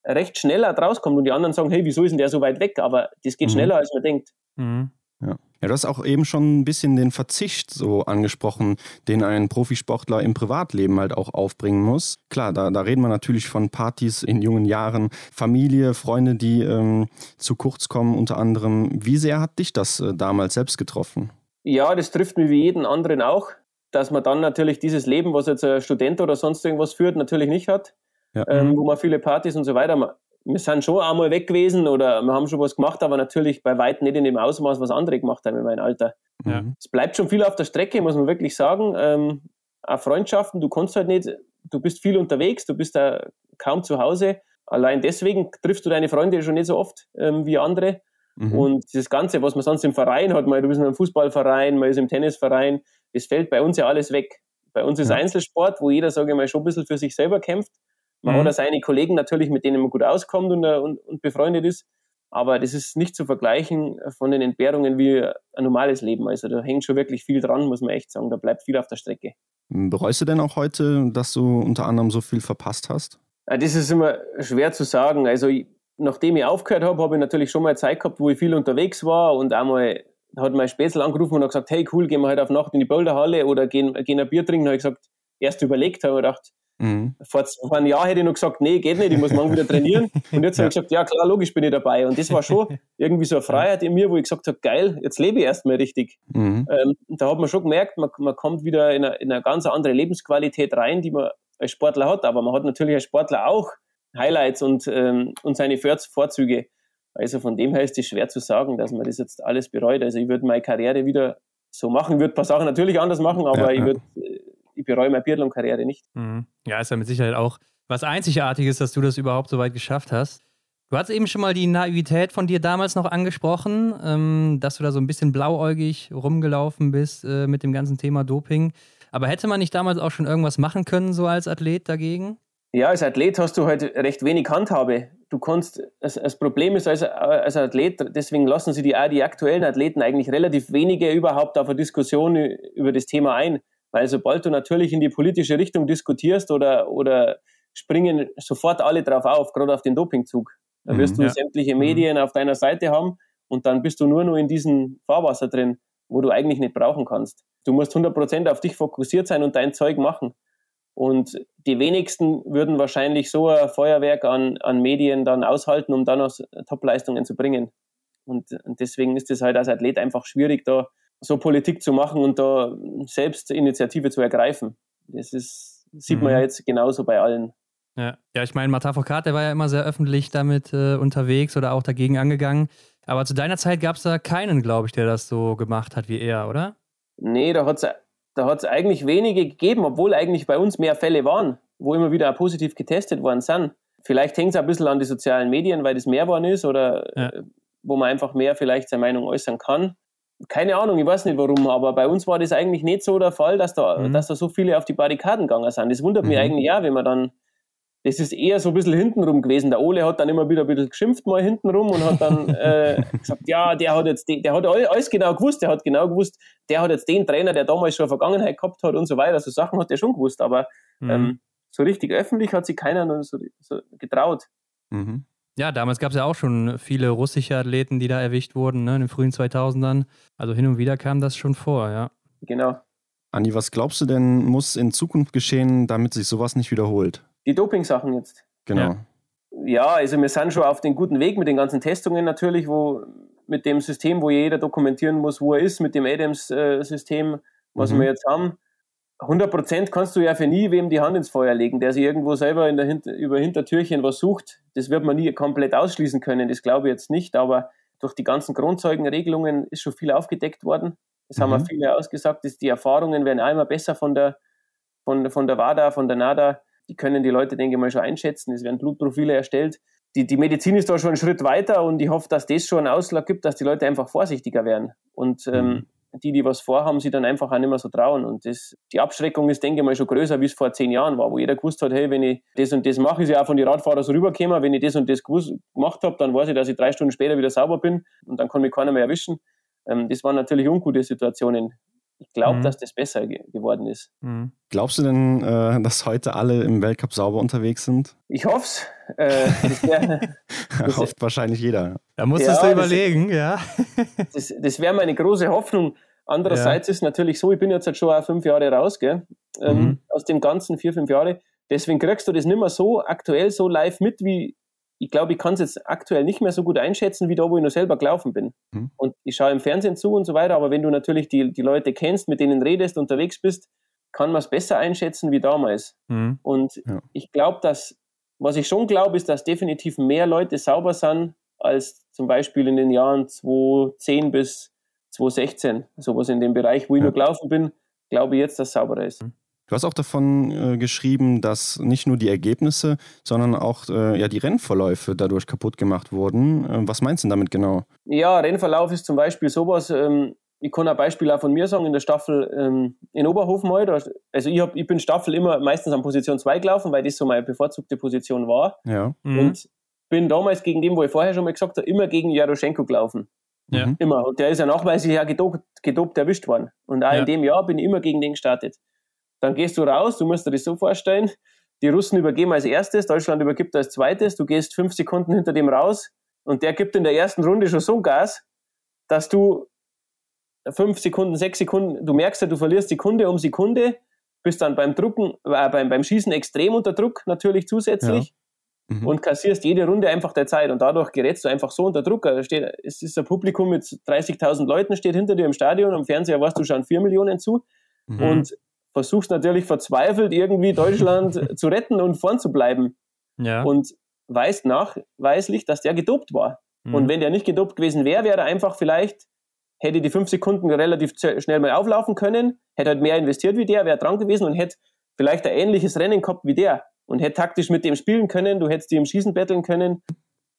recht schneller rauskommt und die anderen sagen, hey, wieso ist denn der so weit weg? Aber das geht mhm. schneller, als man denkt. Mhm. Ja. Ja, du hast auch eben schon ein bisschen den Verzicht so angesprochen, den ein Profisportler im Privatleben halt auch aufbringen muss. Klar, da, da reden wir natürlich von Partys in jungen Jahren, Familie, Freunde, die ähm, zu kurz kommen unter anderem. Wie sehr hat dich das äh, damals selbst getroffen? Ja, das trifft mich wie jeden anderen auch, dass man dann natürlich dieses Leben, was jetzt ein Student oder sonst irgendwas führt, natürlich nicht hat. Ja. Ähm, wo man viele Partys und so weiter wir sind schon einmal weg gewesen oder wir haben schon was gemacht, aber natürlich bei weitem nicht in dem Ausmaß, was andere gemacht haben in meinem Alter. Ja. Es bleibt schon viel auf der Strecke, muss man wirklich sagen. Ähm, auch Freundschaften, du kannst halt nicht, du bist viel unterwegs, du bist da kaum zu Hause. Allein deswegen triffst du deine Freunde schon nicht so oft ähm, wie andere. Mhm. Und das Ganze, was man sonst im Verein hat, mal du bist in einem Fußballverein, mal ist im Tennisverein, das fällt bei uns ja alles weg. Bei uns ist ja. Einzelsport, wo jeder, sage ich mal, schon ein bisschen für sich selber kämpft. Man mhm. hat seine Kollegen natürlich, mit denen man gut auskommt und, äh, und, und befreundet ist. Aber das ist nicht zu vergleichen von den Entbehrungen wie ein normales Leben. Also da hängt schon wirklich viel dran, muss man echt sagen. Da bleibt viel auf der Strecke. Bereust du denn auch heute, dass du unter anderem so viel verpasst hast? Das ist immer schwer zu sagen. Also nachdem ich aufgehört habe, habe ich natürlich schon mal Zeit gehabt, wo ich viel unterwegs war und einmal hat mein Spätzl angerufen und hat gesagt, hey cool, gehen wir heute auf Nacht in die Boulderhalle oder gehen, gehen ein Bier trinken. Da habe ich gesagt, erst überlegt, habe ich gedacht, Mhm. Vor, vor einem Jahr hätte ich noch gesagt, nee, geht nicht, ich muss morgen wieder trainieren. Und jetzt ja. habe ich gesagt, ja klar, logisch bin ich dabei. Und das war schon irgendwie so eine Freiheit in mir, wo ich gesagt habe, geil, jetzt lebe ich erstmal richtig. Mhm. Ähm, da hat man schon gemerkt, man, man kommt wieder in eine, in eine ganz andere Lebensqualität rein, die man als Sportler hat. Aber man hat natürlich als Sportler auch Highlights und, ähm, und seine Vorzüge. Also von dem her ist es schwer zu sagen, dass man das jetzt alles bereut. Also ich würde meine Karriere wieder so machen, würde ein paar Sachen natürlich anders machen, aber ja, ich würde ich bereue meine Biathlon-Karriere nicht. Mhm. Ja, ist ja mit Sicherheit auch was Einzigartiges, dass du das überhaupt so weit geschafft hast. Du hast eben schon mal die Naivität von dir damals noch angesprochen, ähm, dass du da so ein bisschen blauäugig rumgelaufen bist äh, mit dem ganzen Thema Doping. Aber hätte man nicht damals auch schon irgendwas machen können, so als Athlet dagegen? Ja, als Athlet hast du halt recht wenig Handhabe. Du kannst, das, Problem ist als, als Athlet, deswegen lassen sie die, die aktuellen Athleten eigentlich relativ wenige überhaupt auf eine Diskussion über das Thema ein. Weil sobald du natürlich in die politische Richtung diskutierst oder, oder springen sofort alle drauf auf, gerade auf den Dopingzug. Da wirst mhm, du ja. sämtliche mhm. Medien mhm. auf deiner Seite haben und dann bist du nur noch in diesem Fahrwasser drin, wo du eigentlich nicht brauchen kannst. Du musst 100% auf dich fokussiert sein und dein Zeug machen. Und die wenigsten würden wahrscheinlich so ein Feuerwerk an, an Medien dann aushalten, um dann noch Topleistungen zu bringen. Und, und deswegen ist es halt als Athlet einfach schwierig, da so Politik zu machen und da selbst Initiative zu ergreifen. Das ist, sieht mhm. man ja jetzt genauso bei allen. Ja, ja ich meine, Matafokat, der war ja immer sehr öffentlich damit äh, unterwegs oder auch dagegen angegangen. Aber zu deiner Zeit gab es da keinen, glaube ich, der das so gemacht hat wie er, oder? Nee, da hat es da hat's eigentlich wenige gegeben, obwohl eigentlich bei uns mehr Fälle waren, wo immer wieder positiv getestet worden sind. Vielleicht hängt es ein bisschen an die sozialen Medien, weil das mehr geworden ist oder ja. Äh, wo man einfach mehr vielleicht seine Meinung äußern kann. Keine Ahnung, ich weiß nicht warum, aber bei uns war das eigentlich nicht so der Fall, dass da, mhm. dass da so viele auf die Barrikaden gegangen sind. Das wundert mhm. mich eigentlich ja, wenn man dann das ist eher so ein bisschen hintenrum gewesen. Der Ole hat dann immer wieder ein bisschen geschimpft mal hintenrum und hat dann [LAUGHS] äh, gesagt, ja, der hat jetzt, den, der hat alles genau gewusst, der hat genau gewusst, der hat jetzt den Trainer, der damals schon Vergangenheit gehabt hat und so weiter. So Sachen hat er schon gewusst, aber mhm. ähm, so richtig öffentlich hat sich keiner so, so getraut. Mhm. Ja, damals gab es ja auch schon viele russische Athleten, die da erwischt wurden, ne, in den frühen 2000ern. Also hin und wieder kam das schon vor, ja. Genau. Andi, was glaubst du denn, muss in Zukunft geschehen, damit sich sowas nicht wiederholt? die Doping-Sachen jetzt. Genau. Ja. ja, also wir sind schon auf dem guten Weg mit den ganzen Testungen natürlich, wo mit dem System, wo jeder dokumentieren muss, wo er ist, mit dem Adams-System, was mhm. wir jetzt haben. 100% kannst du ja für nie wem die Hand ins Feuer legen, der sich irgendwo selber in der Hinter über Hintertürchen was sucht. Das wird man nie komplett ausschließen können, das glaube ich jetzt nicht, aber durch die ganzen Grundzeugenregelungen ist schon viel aufgedeckt worden. Das mhm. haben wir viele ausgesagt, dass die Erfahrungen werden einmal besser von der, von, von der WADA, von der NADA die können die Leute, denke ich mal, schon einschätzen. Es werden Blutprofile erstellt. Die, die Medizin ist da schon einen Schritt weiter und ich hoffe, dass das schon einen Ausschlag gibt, dass die Leute einfach vorsichtiger werden. Und ähm, mhm. Die, die was vorhaben, sie dann einfach auch nicht mehr so trauen. Und das, die Abschreckung ist, denke ich mal, schon größer, wie es vor zehn Jahren war, wo jeder gewusst hat, hey, wenn ich das und das mache, ist ja auch von den Radfahrern so rübergekommen, wenn ich das und das gewusst, gemacht habe, dann weiß ich, dass ich drei Stunden später wieder sauber bin und dann kann mich keiner mehr erwischen. Ähm, das waren natürlich ungute Situationen ich glaube, mhm. dass das besser ge geworden ist. Mhm. Glaubst du denn, äh, dass heute alle im Weltcup sauber unterwegs sind? Ich hoffe es. Äh, [LAUGHS] Hofft wahrscheinlich jeder. Da musstest ja, du überlegen, das, ja. das, das wäre meine große Hoffnung. Andererseits ja. ist natürlich so, ich bin jetzt halt schon fünf Jahre raus, gell? Ähm, mhm. aus dem ganzen vier, fünf Jahre. Deswegen kriegst du das nicht mehr so aktuell, so live mit, wie, ich glaube, ich kann es jetzt aktuell nicht mehr so gut einschätzen, wie da, wo ich nur selber gelaufen bin. Mhm. Und ich schaue im Fernsehen zu und so weiter, aber wenn du natürlich die, die Leute kennst, mit denen redest, unterwegs bist, kann man es besser einschätzen wie damals. Mhm. Und ja. ich glaube, dass, was ich schon glaube, ist, dass definitiv mehr Leute sauber sind als zum Beispiel in den Jahren 2010 bis 2016. Sowas in dem Bereich, wo ich ja. nur gelaufen bin, glaube ich jetzt, dass es sauberer ist. Mhm. Du hast auch davon äh, geschrieben, dass nicht nur die Ergebnisse, sondern auch äh, ja, die Rennverläufe dadurch kaputt gemacht wurden. Äh, was meinst du damit genau? Ja, Rennverlauf ist zum Beispiel sowas. Ähm, ich kann ein Beispiel auch von mir sagen, in der Staffel ähm, in Oberhofen mal. also ich, hab, ich bin Staffel immer meistens an Position 2 gelaufen, weil das so meine bevorzugte Position war. Ja. Mhm. Und bin damals gegen den, wo ich vorher schon mal gesagt habe, immer gegen Jaroschenko gelaufen. Ja. Immer. Und der ist ja nachweislich ja gedopt, gedopt erwischt worden. Und auch ja. in dem Jahr bin ich immer gegen den gestartet. Dann gehst du raus, du musst dir das so vorstellen, die Russen übergeben als erstes, Deutschland übergibt als zweites, du gehst fünf Sekunden hinter dem raus und der gibt in der ersten Runde schon so Gas, dass du fünf Sekunden, sechs Sekunden, du merkst ja, du verlierst Sekunde um Sekunde, bist dann beim Drucken, äh, beim, beim Schießen extrem unter Druck natürlich zusätzlich ja. mhm. und kassierst jede Runde einfach der Zeit und dadurch gerätst du einfach so unter Druck. Also steht, es ist ein Publikum mit 30.000 Leuten, steht hinter dir im Stadion, am Fernseher warst du schon vier Millionen zu mhm. und versuchst natürlich verzweifelt irgendwie Deutschland [LAUGHS] zu retten und vorn zu bleiben. Ja. Und weißt nachweislich, dass der gedopt war. Mhm. Und wenn der nicht gedopt gewesen wäre, wäre er einfach vielleicht, hätte die fünf Sekunden relativ schnell mal auflaufen können, hätte halt mehr investiert wie der, wäre dran gewesen und hätte vielleicht ein ähnliches Rennen gehabt wie der und hätte taktisch mit dem spielen können, du hättest die im Schießen betteln können.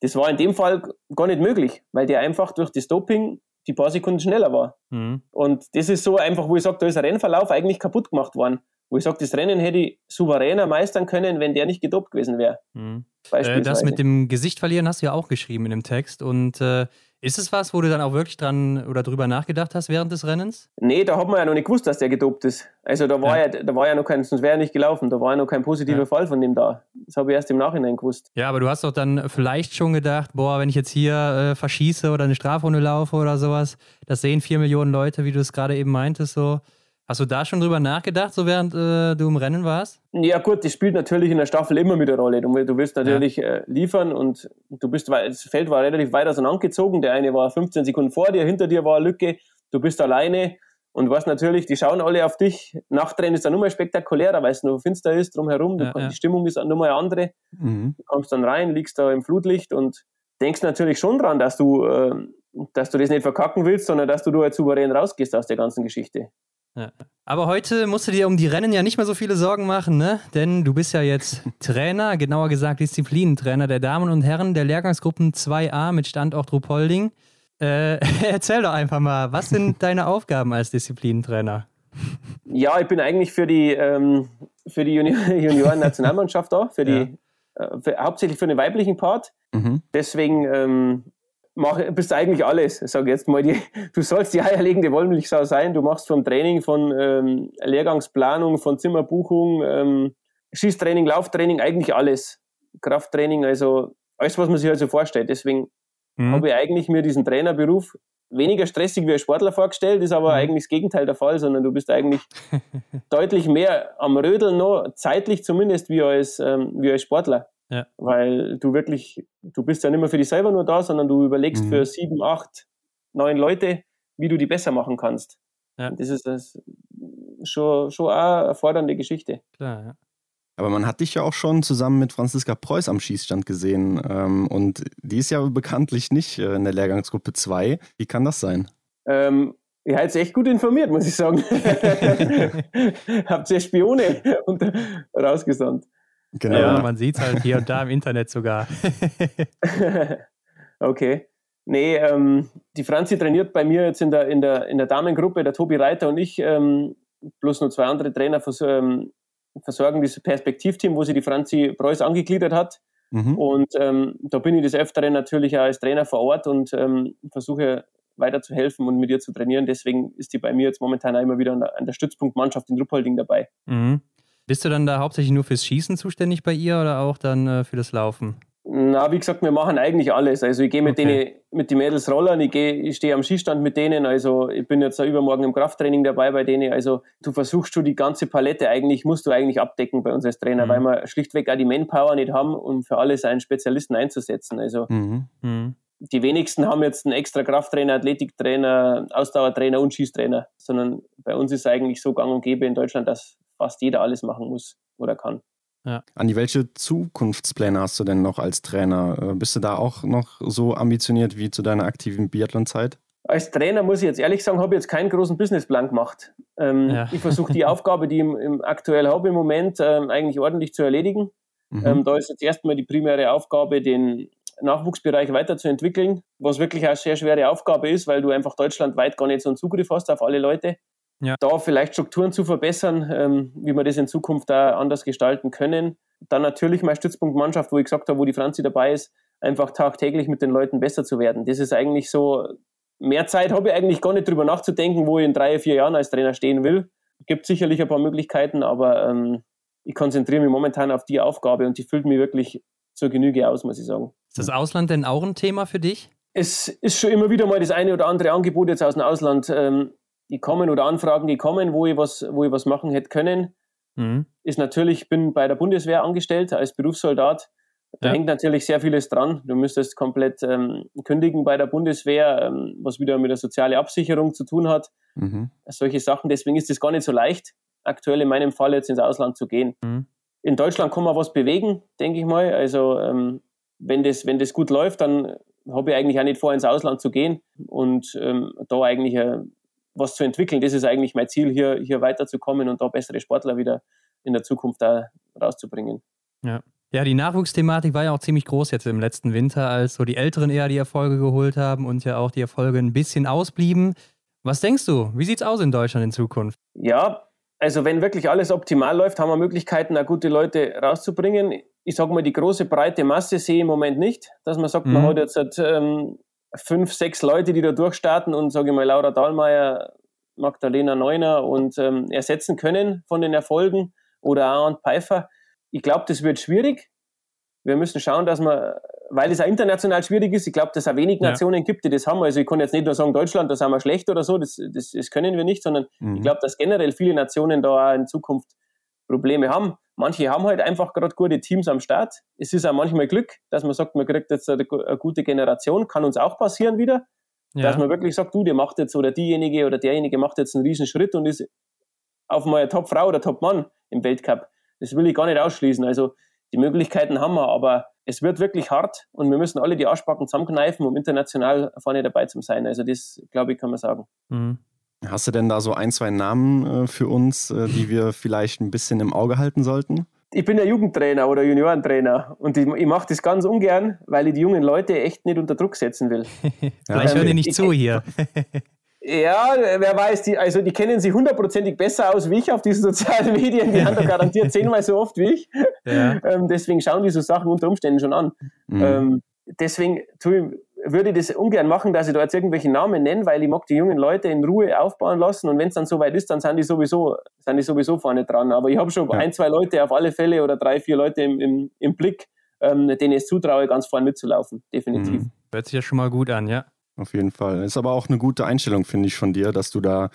Das war in dem Fall gar nicht möglich, weil der einfach durch das Doping die paar Sekunden schneller war. Mhm. Und das ist so einfach, wo ich sage, da ist ein Rennverlauf eigentlich kaputt gemacht worden. wo ich sage, das Rennen hätte ich souveräner meistern können, wenn der nicht gedopt gewesen wäre. Mhm. Äh, das mit dem Gesicht verlieren hast du ja auch geschrieben in dem Text. Und äh, ist es was, wo du dann auch wirklich dran oder drüber nachgedacht hast während des Rennens? Nee, da hat man ja noch nicht gewusst, dass der gedopt ist. Also da war ja, ja da war ja noch kein, sonst wäre er nicht gelaufen, da war ja noch kein positiver ja. Fall von dem da. Das habe ich erst im Nachhinein gewusst. Ja, aber du hast doch dann vielleicht schon gedacht, boah, wenn ich jetzt hier äh, verschieße oder eine Strafrunde laufe oder sowas, das sehen vier Millionen Leute, wie du es gerade eben meintest, so. Hast du da schon drüber nachgedacht, so während äh, du im Rennen warst? Ja, gut, das spielt natürlich in der Staffel immer mit der Rolle. Du, du willst natürlich ja. äh, liefern und du bist, weil das Feld war relativ weit auseinandergezogen. Der eine war 15 Sekunden vor dir, hinter dir war eine Lücke, du bist alleine und was natürlich, die schauen alle auf dich. Nachtrennen ist dann nur mal spektakulärer, weil es nur finster ist drumherum. Ja, ja. Die Stimmung ist nur mal eine andere. Mhm. Du kommst dann rein, liegst da im Flutlicht und denkst natürlich schon dran, dass du, äh, dass du das nicht verkacken willst, sondern dass du da jetzt souverän rausgehst aus der ganzen Geschichte. Ja. Aber heute musst du dir um die Rennen ja nicht mehr so viele Sorgen machen, ne? Denn du bist ja jetzt [LAUGHS] Trainer, genauer gesagt Disziplinentrainer der Damen und Herren der Lehrgangsgruppen 2a mit Standort Rupolding. Äh, [LAUGHS] erzähl doch einfach mal, was sind [LAUGHS] deine Aufgaben als Disziplinentrainer? Ja, ich bin eigentlich für die, ähm, für die Junioren-Nationalmannschaft da, für die, ja. äh, für, hauptsächlich für den weiblichen Part. Mhm. Deswegen ähm, mach, bist eigentlich alles. Sag jetzt mal, die, [LAUGHS] du sollst die eierlegende Wollmilchsau sein. Du machst vom Training, von ähm, Lehrgangsplanung, von Zimmerbuchung, ähm, Schießtraining, Lauftraining, eigentlich alles. Krafttraining, also alles, was man sich also vorstellt. Deswegen mhm. habe ich eigentlich mir diesen Trainerberuf weniger stressig wie ein Sportler vorgestellt, ist aber mhm. eigentlich das Gegenteil der Fall, sondern du bist eigentlich [LAUGHS] deutlich mehr am Rödeln noch, zeitlich zumindest, wie als, ähm, wie als Sportler. Ja. Weil du wirklich, du bist ja nicht mehr für dich selber nur da, sondern du überlegst mhm. für sieben, acht, neun Leute, wie du die besser machen kannst. Ja. Das ist das schon, schon auch eine erfordernde Geschichte. Klar, ja. Aber man hat dich ja auch schon zusammen mit Franziska Preuß am Schießstand gesehen. Ähm, und die ist ja bekanntlich nicht äh, in der Lehrgangsgruppe 2. Wie kann das sein? Ähm, Ihr seid echt gut informiert, muss ich sagen. [LAUGHS] [LAUGHS] Habt ihr Spione rausgesandt. Genau. Ja, man sieht es halt hier und da im Internet sogar. [LAUGHS] okay. Nee, ähm, die Franzi trainiert bei mir jetzt in der, in der, in der Damengruppe, der Tobi Reiter und ich, ähm, plus nur zwei andere Trainer vers ähm, versorgen dieses Perspektivteam, wo sie die Franzi Preuß angegliedert hat. Mhm. Und ähm, da bin ich des Öfteren natürlich auch als Trainer vor Ort und ähm, versuche weiter zu helfen und mit ihr zu trainieren. Deswegen ist die bei mir jetzt momentan auch immer wieder an der, an der Stützpunktmannschaft in Ruppolding dabei. Mhm. Bist du dann da hauptsächlich nur fürs Schießen zuständig bei ihr oder auch dann äh, für das Laufen? Na, wie gesagt, wir machen eigentlich alles. Also ich gehe mit okay. denen, mit den Mädels rollern, ich, ich stehe am Schießstand mit denen, also ich bin jetzt übermorgen im Krafttraining dabei bei denen. Also du versuchst schon die ganze Palette eigentlich, musst du eigentlich abdecken bei uns als Trainer, mhm. weil wir schlichtweg auch die Manpower nicht haben, um für alles einen Spezialisten einzusetzen. Also mhm. Mhm. die wenigsten haben jetzt einen extra Krafttrainer, Athletiktrainer, Ausdauertrainer und Schießtrainer, sondern bei uns ist es eigentlich so gang und gäbe in Deutschland, dass fast jeder alles machen muss oder kann. Ja. Andi, welche Zukunftspläne hast du denn noch als Trainer? Äh, bist du da auch noch so ambitioniert wie zu deiner aktiven Biathlon-Zeit? Als Trainer muss ich jetzt ehrlich sagen, habe ich jetzt keinen großen Businessplan gemacht. Ähm, ja. Ich versuche die Aufgabe, die ich im, im aktuell habe im Moment, ähm, eigentlich ordentlich zu erledigen. Mhm. Ähm, da ist jetzt erstmal die primäre Aufgabe, den Nachwuchsbereich weiterzuentwickeln, was wirklich eine sehr schwere Aufgabe ist, weil du einfach deutschlandweit gar nicht so einen Zugriff hast auf alle Leute ja. da vielleicht Strukturen zu verbessern, ähm, wie wir das in Zukunft da anders gestalten können. Dann natürlich meine Stützpunktmannschaft, wo ich gesagt habe, wo die Franzi dabei ist, einfach tagtäglich mit den Leuten besser zu werden. Das ist eigentlich so, mehr Zeit habe ich eigentlich gar nicht drüber nachzudenken, wo ich in drei, vier Jahren als Trainer stehen will. Gibt sicherlich ein paar Möglichkeiten, aber ähm, ich konzentriere mich momentan auf die Aufgabe und die füllt mich wirklich zur Genüge aus, muss ich sagen. Ist das Ausland denn auch ein Thema für dich? Es ist schon immer wieder mal das eine oder andere Angebot jetzt aus dem Ausland ähm, gekommen oder Anfragen gekommen, wo ich was, wo ich was machen hätte können. Mhm. Ist natürlich, ich bin bei der Bundeswehr angestellt als Berufssoldat. Da ja. hängt natürlich sehr vieles dran. Du müsstest komplett ähm, kündigen bei der Bundeswehr, ähm, was wieder mit der sozialen Absicherung zu tun hat. Mhm. Solche Sachen. Deswegen ist es gar nicht so leicht, aktuell in meinem Fall jetzt ins Ausland zu gehen. Mhm. In Deutschland kann man was bewegen, denke ich mal. Also ähm, wenn, das, wenn das gut läuft, dann habe ich eigentlich auch nicht vor, ins Ausland zu gehen und ähm, da eigentlich äh, was zu entwickeln. Das ist eigentlich mein Ziel, hier, hier weiterzukommen und da bessere Sportler wieder in der Zukunft da rauszubringen. Ja. Ja, die Nachwuchsthematik war ja auch ziemlich groß jetzt im letzten Winter, als so die Älteren eher die Erfolge geholt haben und ja auch die Erfolge ein bisschen ausblieben. Was denkst du? Wie sieht es aus in Deutschland in Zukunft? Ja, Also wenn wirklich alles optimal läuft, haben wir Möglichkeiten, auch gute Leute rauszubringen. Ich sage mal, die große breite Masse sehe ich im Moment nicht, dass man sagt, mhm. man hat jetzt ähm, fünf, sechs Leute, die da durchstarten und sage ich mal, Laura Dahlmeier, Magdalena Neuner und ähm, ersetzen können von den Erfolgen oder Arndt Pfeiffer. Ich glaube, das wird schwierig. Wir müssen schauen, dass man, weil es auch international schwierig ist, ich glaube, dass es auch wenig Nationen ja. gibt, die das haben. Also ich kann jetzt nicht nur sagen, Deutschland, das haben wir schlecht oder so, das, das, das können wir nicht, sondern mhm. ich glaube, dass generell viele Nationen da auch in Zukunft Probleme haben. Manche haben halt einfach gerade gute Teams am Start. Es ist auch manchmal Glück, dass man sagt, man kriegt jetzt eine, eine gute Generation, kann uns auch passieren wieder. Ja. Dass man wirklich sagt, du, der macht jetzt oder diejenige oder derjenige macht jetzt einen riesen Schritt und ist auf mal Top-Frau oder Top-Mann im Weltcup. Das will ich gar nicht ausschließen. Also die Möglichkeiten haben wir, aber es wird wirklich hart und wir müssen alle die Arschbacken zusammenkneifen, um international vorne dabei zu sein. Also das, glaube ich, kann man sagen. Mhm. Hast du denn da so ein, zwei Namen äh, für uns, äh, die wir vielleicht ein bisschen im Auge halten sollten? Ich bin ja Jugendtrainer oder Juniorentrainer und ich, ich mache das ganz ungern, weil ich die jungen Leute echt nicht unter Druck setzen will. [LAUGHS] ja, ich höre dir nicht ich, zu hier. [LAUGHS] Ja, wer weiß, die, also die kennen sich hundertprozentig besser aus wie ich auf diesen sozialen Medien. Die haben da garantiert [LAUGHS] zehnmal so oft wie ich. Ja. Ähm, deswegen schauen die so Sachen unter Umständen schon an. Mhm. Ähm, deswegen tue, würde ich das ungern machen, dass ich da jetzt irgendwelche Namen nenne, weil ich mag die jungen Leute in Ruhe aufbauen lassen und wenn es dann soweit ist, dann sind die sowieso, sind die sowieso vorne dran. Aber ich habe schon ja. ein, zwei Leute auf alle Fälle oder drei, vier Leute im, im, im Blick, ähm, denen ich es zutraue, ganz vorne mitzulaufen. Definitiv. Mhm. Hört sich ja schon mal gut an, ja. Auf jeden Fall. Ist aber auch eine gute Einstellung, finde ich, von dir, dass du da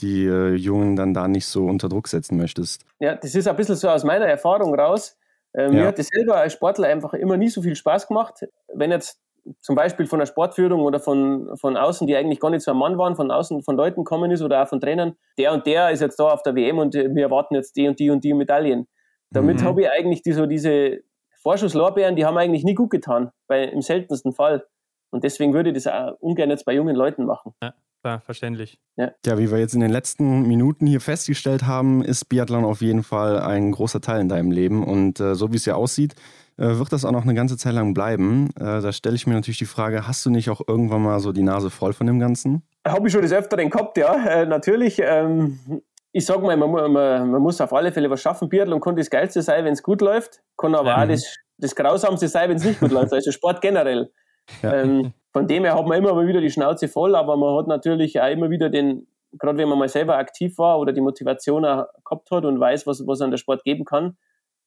die äh, Jungen dann da nicht so unter Druck setzen möchtest. Ja, das ist ein bisschen so aus meiner Erfahrung raus. Ähm, ja. Mir hat das selber als Sportler einfach immer nie so viel Spaß gemacht. Wenn jetzt zum Beispiel von der Sportführung oder von, von außen, die eigentlich gar nicht so ein Mann waren, von außen von Leuten kommen ist oder auch von Trainern, der und der ist jetzt da auf der WM und wir erwarten jetzt die und die und die Medaillen. Damit mhm. habe ich eigentlich die, so diese Vorschusslorbeeren, die haben eigentlich nie gut getan, bei, im seltensten Fall. Und deswegen würde ich das auch ungern jetzt bei jungen Leuten machen. Ja. Ja, verständlich. Ja. ja, wie wir jetzt in den letzten Minuten hier festgestellt haben, ist Biathlon auf jeden Fall ein großer Teil in deinem Leben. Und äh, so wie es ja aussieht, äh, wird das auch noch eine ganze Zeit lang bleiben. Äh, da stelle ich mir natürlich die Frage, hast du nicht auch irgendwann mal so die Nase voll von dem Ganzen? Habe ich schon des Öfteren gehabt, ja, äh, natürlich. Ähm, ich sage mal, man, man, man, muss auf alle Fälle was schaffen. Biathlon kann das Geilste sein, wenn es gut läuft, kann aber ja. auch das, das Grausamste sein, wenn es nicht gut läuft. Also Sport generell. Ja. Ähm, von dem her hat man immer mal wieder die Schnauze voll, aber man hat natürlich auch immer wieder den, gerade wenn man mal selber aktiv war oder die Motivation auch gehabt hat und weiß, was, was an der Sport geben kann,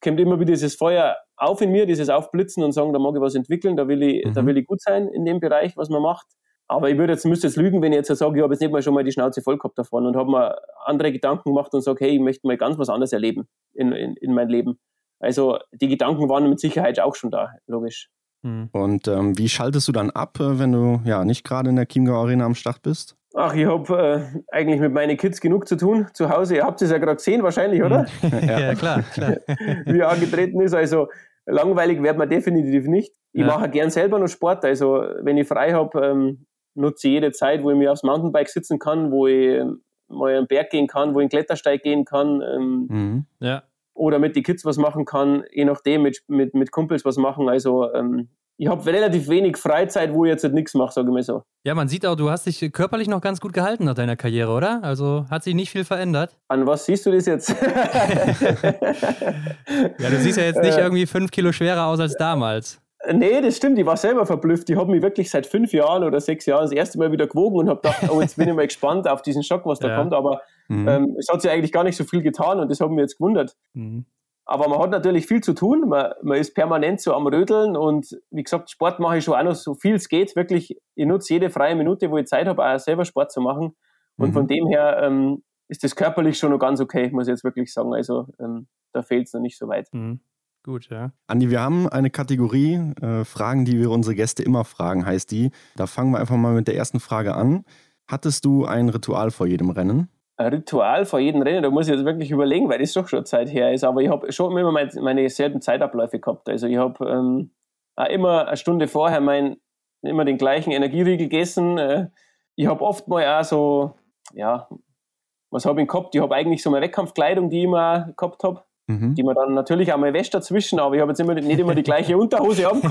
kommt immer wieder dieses Feuer auf in mir, dieses Aufblitzen und sagen, da mag ich was entwickeln, da will ich, mhm. da will ich gut sein in dem Bereich, was man macht. Aber ich würde jetzt, müsste jetzt lügen, wenn ich jetzt sage, ich habe jetzt nicht mal schon mal die Schnauze voll gehabt davon und habe mir andere Gedanken gemacht und sage, hey, ich möchte mal ganz was anderes erleben in, in, in mein Leben. Also die Gedanken waren mit Sicherheit auch schon da, logisch. Mhm. Und ähm, wie schaltest du dann ab, äh, wenn du ja nicht gerade in der Chiemgau Arena am Start bist? Ach, ich habe äh, eigentlich mit meinen Kids genug zu tun zu Hause. Ihr habt es ja gerade gesehen, wahrscheinlich, oder? [LAUGHS] ja, ja, klar, klar. [LAUGHS] Wie angetreten ist. Also langweilig wird man definitiv nicht. Ich ja. mache gern selber noch Sport. Also wenn ich frei habe, ähm, nutze ich jede Zeit, wo ich mir aufs Mountainbike sitzen kann, wo ich ähm, mal einen Berg gehen kann, wo ich einen Klettersteig gehen kann. Ähm, mhm. Ja oder mit den Kids was machen kann, je nachdem, mit, mit, mit Kumpels was machen. Also ähm, ich habe relativ wenig Freizeit, wo ich jetzt halt nichts mache, sage ich mal so. Ja, man sieht auch, du hast dich körperlich noch ganz gut gehalten nach deiner Karriere, oder? Also hat sich nicht viel verändert. An was siehst du das jetzt? [LAUGHS] [LAUGHS] ja, du siehst ja jetzt nicht äh. irgendwie fünf Kilo schwerer aus als damals. Nee, das stimmt. Ich war selber verblüfft. Ich habe mich wirklich seit fünf Jahren oder sechs Jahren das erste Mal wieder gewogen und habe gedacht, oh, jetzt bin ich mal gespannt auf diesen Schock, was da ja. kommt. Aber mhm. ähm, es hat sich eigentlich gar nicht so viel getan und das hat mich jetzt gewundert. Mhm. Aber man hat natürlich viel zu tun. Man, man ist permanent so am Rödeln und wie gesagt, Sport mache ich schon auch noch so viel es geht. Wirklich, ich nutze jede freie Minute, wo ich Zeit habe, auch selber Sport zu machen. Und mhm. von dem her ähm, ist das körperlich schon noch ganz okay, muss ich jetzt wirklich sagen. Also ähm, da fehlt es noch nicht so weit. Mhm. Gut, ja. Andi, wir haben eine Kategorie, äh, Fragen, die wir unsere Gäste immer fragen, heißt die. Da fangen wir einfach mal mit der ersten Frage an. Hattest du ein Ritual vor jedem Rennen? Ritual vor jedem Rennen, da muss ich jetzt wirklich überlegen, weil das doch schon Zeit her ist. Aber ich habe schon immer meine, meine selben Zeitabläufe gehabt. Also ich habe ähm, immer eine Stunde vorher mein, immer den gleichen Energieriegel gegessen. Äh, ich habe oft mal auch so, ja, was habe ich gehabt? Ich habe eigentlich so meine Wettkampfkleidung, die ich immer gehabt habe mhm. die man dann natürlich auch mal wäscht dazwischen, aber ich habe jetzt immer, nicht immer die gleiche Unterhose haben [LAUGHS]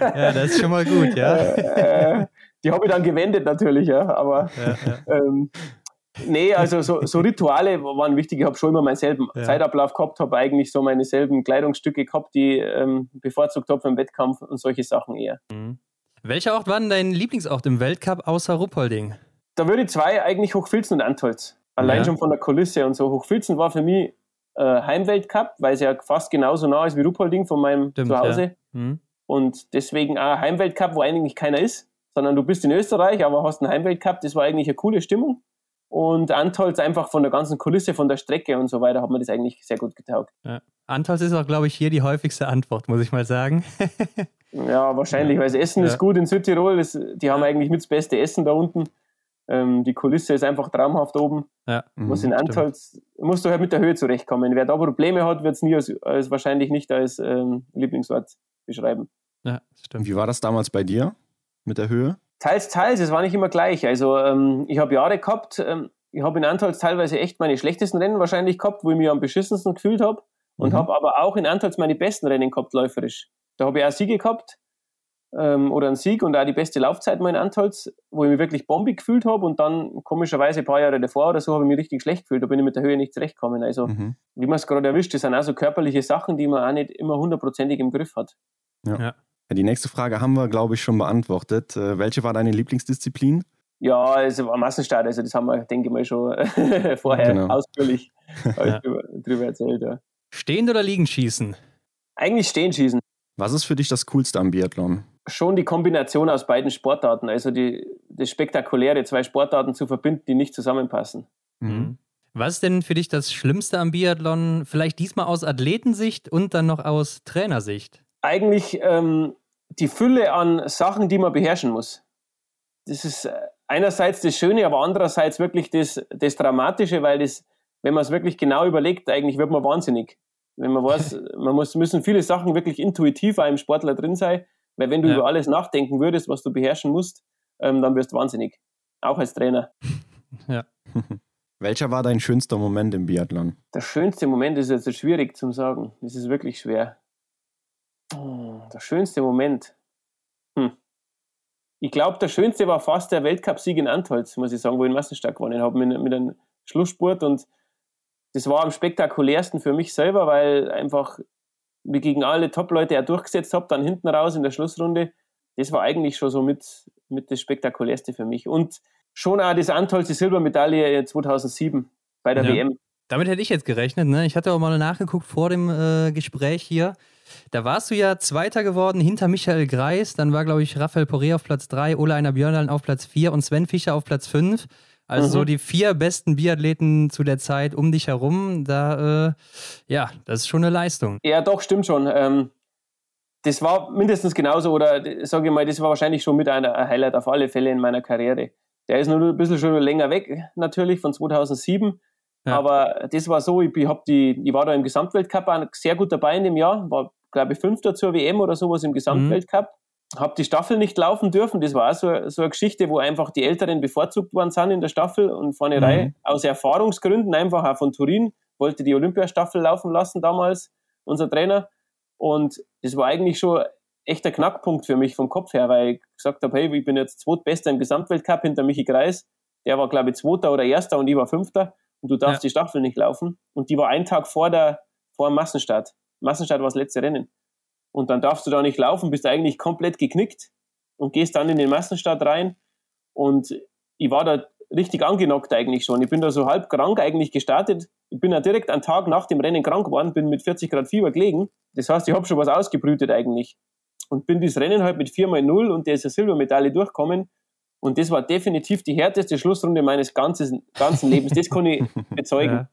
ja, das ist schon mal gut, ja. Äh, äh, die habe ich dann gewendet natürlich, ja, aber ja, ja. Ähm, Nee, also so, so, Rituale waren wichtig. Ich habe schon immer meinen selben ja. Zeitablauf gehabt, habe eigentlich so meine selben Kleidungsstücke gehabt, die ähm, bevorzugt habe im Wettkampf und solche Sachen eher. Mhm. Welcher Ort war denn dein Lieblingsort im Weltcup außer Ruppolding? Da würde ich zwei eigentlich Hochfilzen und Antolz. Allein ja. schon von der Kulisse und so. Hochfilzen war für mich äh, Heimweltcup, weil es ja fast genauso nah ist wie Ruppolding von meinem Stimmt, Zuhause. Ja. Mhm. Und deswegen auch Heimweltcup, wo eigentlich keiner ist, sondern du bist in Österreich, aber hast einen Heimweltcup. Das war eigentlich eine coole Stimmung. Und Antolz einfach von der ganzen Kulisse, von der Strecke und so weiter, hat mir das eigentlich sehr gut getaugt. Ja. Antolz ist auch, glaube ich, hier die häufigste Antwort, muss ich mal sagen. [LAUGHS] ja, wahrscheinlich, weil das Essen ja. ist gut in Südtirol. Das, die haben eigentlich mit das beste Essen da unten. Ähm, die Kulisse ist einfach traumhaft oben. Ja, was in Antolz musst du halt mit der Höhe zurechtkommen. Wer da Probleme hat, wird es nie als, als, wahrscheinlich nicht als ähm, Lieblingsort beschreiben. Ja, stimmt. Wie war das damals bei dir mit der Höhe? Teils, teils, es war nicht immer gleich. Also ähm, ich habe Jahre gehabt, ähm, ich habe in Antolz teilweise echt meine schlechtesten Rennen wahrscheinlich gehabt, wo ich mich am beschissensten gefühlt habe. Und mhm. habe aber auch in Antolz meine besten Rennen gehabt, läuferisch. Da habe ich auch Siege gehabt ähm, oder einen Sieg und auch die beste Laufzeit mal in Antolz, wo ich mich wirklich bombig gefühlt habe und dann komischerweise ein paar Jahre davor oder so habe ich mich richtig schlecht gefühlt. Da bin ich mit der Höhe nicht zurechtgekommen. Also, mhm. wie man es gerade erwischt, das sind auch so körperliche Sachen, die man auch nicht immer hundertprozentig im Griff hat. Ja. ja. Die nächste Frage haben wir, glaube ich, schon beantwortet. Äh, welche war deine Lieblingsdisziplin? Ja, also war Massenstart, also das haben wir, denke ich mal, schon [LAUGHS] vorher genau. ausführlich [LAUGHS] ja. drüber erzählt. Ja. Stehend oder liegend schießen? Eigentlich stehen schießen. Was ist für dich das Coolste am Biathlon? Schon die Kombination aus beiden Sportarten, also die, das Spektakuläre, zwei Sportarten zu verbinden, die nicht zusammenpassen. Mhm. Was ist denn für dich das Schlimmste am Biathlon? Vielleicht diesmal aus Athletensicht und dann noch aus Trainersicht? Eigentlich ähm, die Fülle an Sachen, die man beherrschen muss. Das ist äh, einerseits das Schöne, aber andererseits wirklich das, das Dramatische, weil das, wenn man es wirklich genau überlegt, eigentlich wird man wahnsinnig. Wenn man weiß, [LAUGHS] man muss, müssen viele Sachen wirklich intuitiv einem Sportler drin sein, weil wenn du ja. über alles nachdenken würdest, was du beherrschen musst, ähm, dann wirst du wahnsinnig. Auch als Trainer. [LAUGHS] Ja. [LAUGHS] Welcher war dein schönster Moment im Biathlon? Der schönste Moment ist jetzt schwierig zu sagen. Das ist wirklich schwer. Hm, der schönste Moment. Hm. Ich glaube, der schönste war fast der Weltcupsieg in Antholz, muss ich sagen, wo ich in Massenstadt gewonnen habe, mit, mit einem Schlussspurt und das war am spektakulärsten für mich selber, weil einfach wie gegen alle Top-Leute er durchgesetzt habe, dann hinten raus in der Schlussrunde. Das war eigentlich schon so mit, mit das Spektakulärste für mich. Und schon auch das Antolste Silbermedaille 2007 bei der ja. WM. Damit hätte ich jetzt gerechnet. Ne? Ich hatte auch mal nachgeguckt vor dem äh, Gespräch hier. Da warst du ja Zweiter geworden hinter Michael Greis. Dann war, glaube ich, Raphael Poré auf Platz 3, Ola Einer Björnalen auf Platz 4 und Sven Fischer auf Platz 5. Also mhm. so die vier besten Biathleten zu der Zeit um dich herum, da, äh, ja, das ist schon eine Leistung. Ja, doch, stimmt schon. Ähm, das war mindestens genauso, oder sage ich mal, das war wahrscheinlich schon mit einer Highlight auf alle Fälle in meiner Karriere. Der ist nur ein bisschen schon länger weg, natürlich, von 2007. Ja. Aber das war so, ich, hab die, ich war da im Gesamtweltcup sehr gut dabei in dem Jahr, war, glaube ich, Fünfter zur WM oder sowas im Gesamtweltcup. Mhm habe die Staffel nicht laufen dürfen. Das war auch so, so eine Geschichte, wo einfach die Älteren bevorzugt worden sind in der Staffel und vorne mhm. Reihe aus Erfahrungsgründen einfach auch von Turin wollte die Olympiastaffel laufen lassen damals, unser Trainer. Und das war eigentlich schon echt ein Knackpunkt für mich vom Kopf her, weil ich gesagt habe, hey, ich bin jetzt Zweitbester im Gesamtweltcup hinter Michi Kreis. Der war, glaube ich, Zweiter oder Erster und ich war Fünfter. Und du darfst ja. die Staffel nicht laufen. Und die war ein Tag vor der vor dem Massenstart. Massenstart war das letzte Rennen. Und dann darfst du da nicht laufen, bist eigentlich komplett geknickt und gehst dann in den Massenstart rein. Und ich war da richtig angenockt eigentlich schon. Ich bin da so halb krank eigentlich gestartet. Ich bin ja direkt einen Tag nach dem Rennen krank geworden, bin mit 40 Grad Fieber gelegen. Das heißt, ich habe schon was ausgebrütet eigentlich. Und bin das Rennen halt mit 4 mal 0 und der ist eine Silbermedaille durchkommen. Und das war definitiv die härteste Schlussrunde meines ganzen, ganzen Lebens. Das kann ich [LAUGHS] bezeugen. Ja.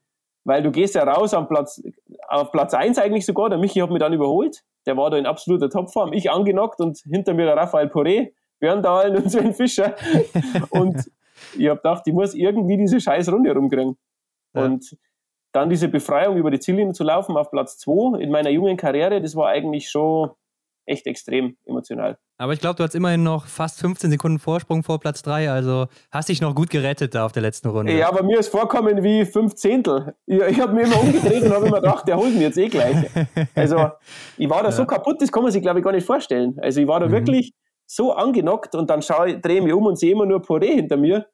Weil du gehst ja raus am Platz, auf Platz 1 eigentlich sogar. Der Michi hat mich dann überholt der war da in absoluter Topform. Ich angenockt und hinter mir der Raphael Poré, Björn Dahlen und Sven Fischer. [LAUGHS] und ich habe gedacht, ich muss irgendwie diese scheiß Runde rumkriegen. Ja. Und dann diese Befreiung über die Ziellinie zu laufen auf Platz 2 in meiner jungen Karriere, das war eigentlich schon echt extrem emotional. Aber ich glaube, du hast immerhin noch fast 15 Sekunden Vorsprung vor Platz 3, also hast dich noch gut gerettet da auf der letzten Runde. Ja, aber mir ist vorkommen wie fünf Zehntel. Ich, ich habe mir immer umgedreht und habe immer gedacht, der holt mich jetzt eh gleich. Also ich war da ja. so kaputt, das kann man sich, glaube ich, gar nicht vorstellen. Also ich war da mhm. wirklich so angenockt und dann schaue, drehe ich mich um und sehe immer nur Poré hinter mir.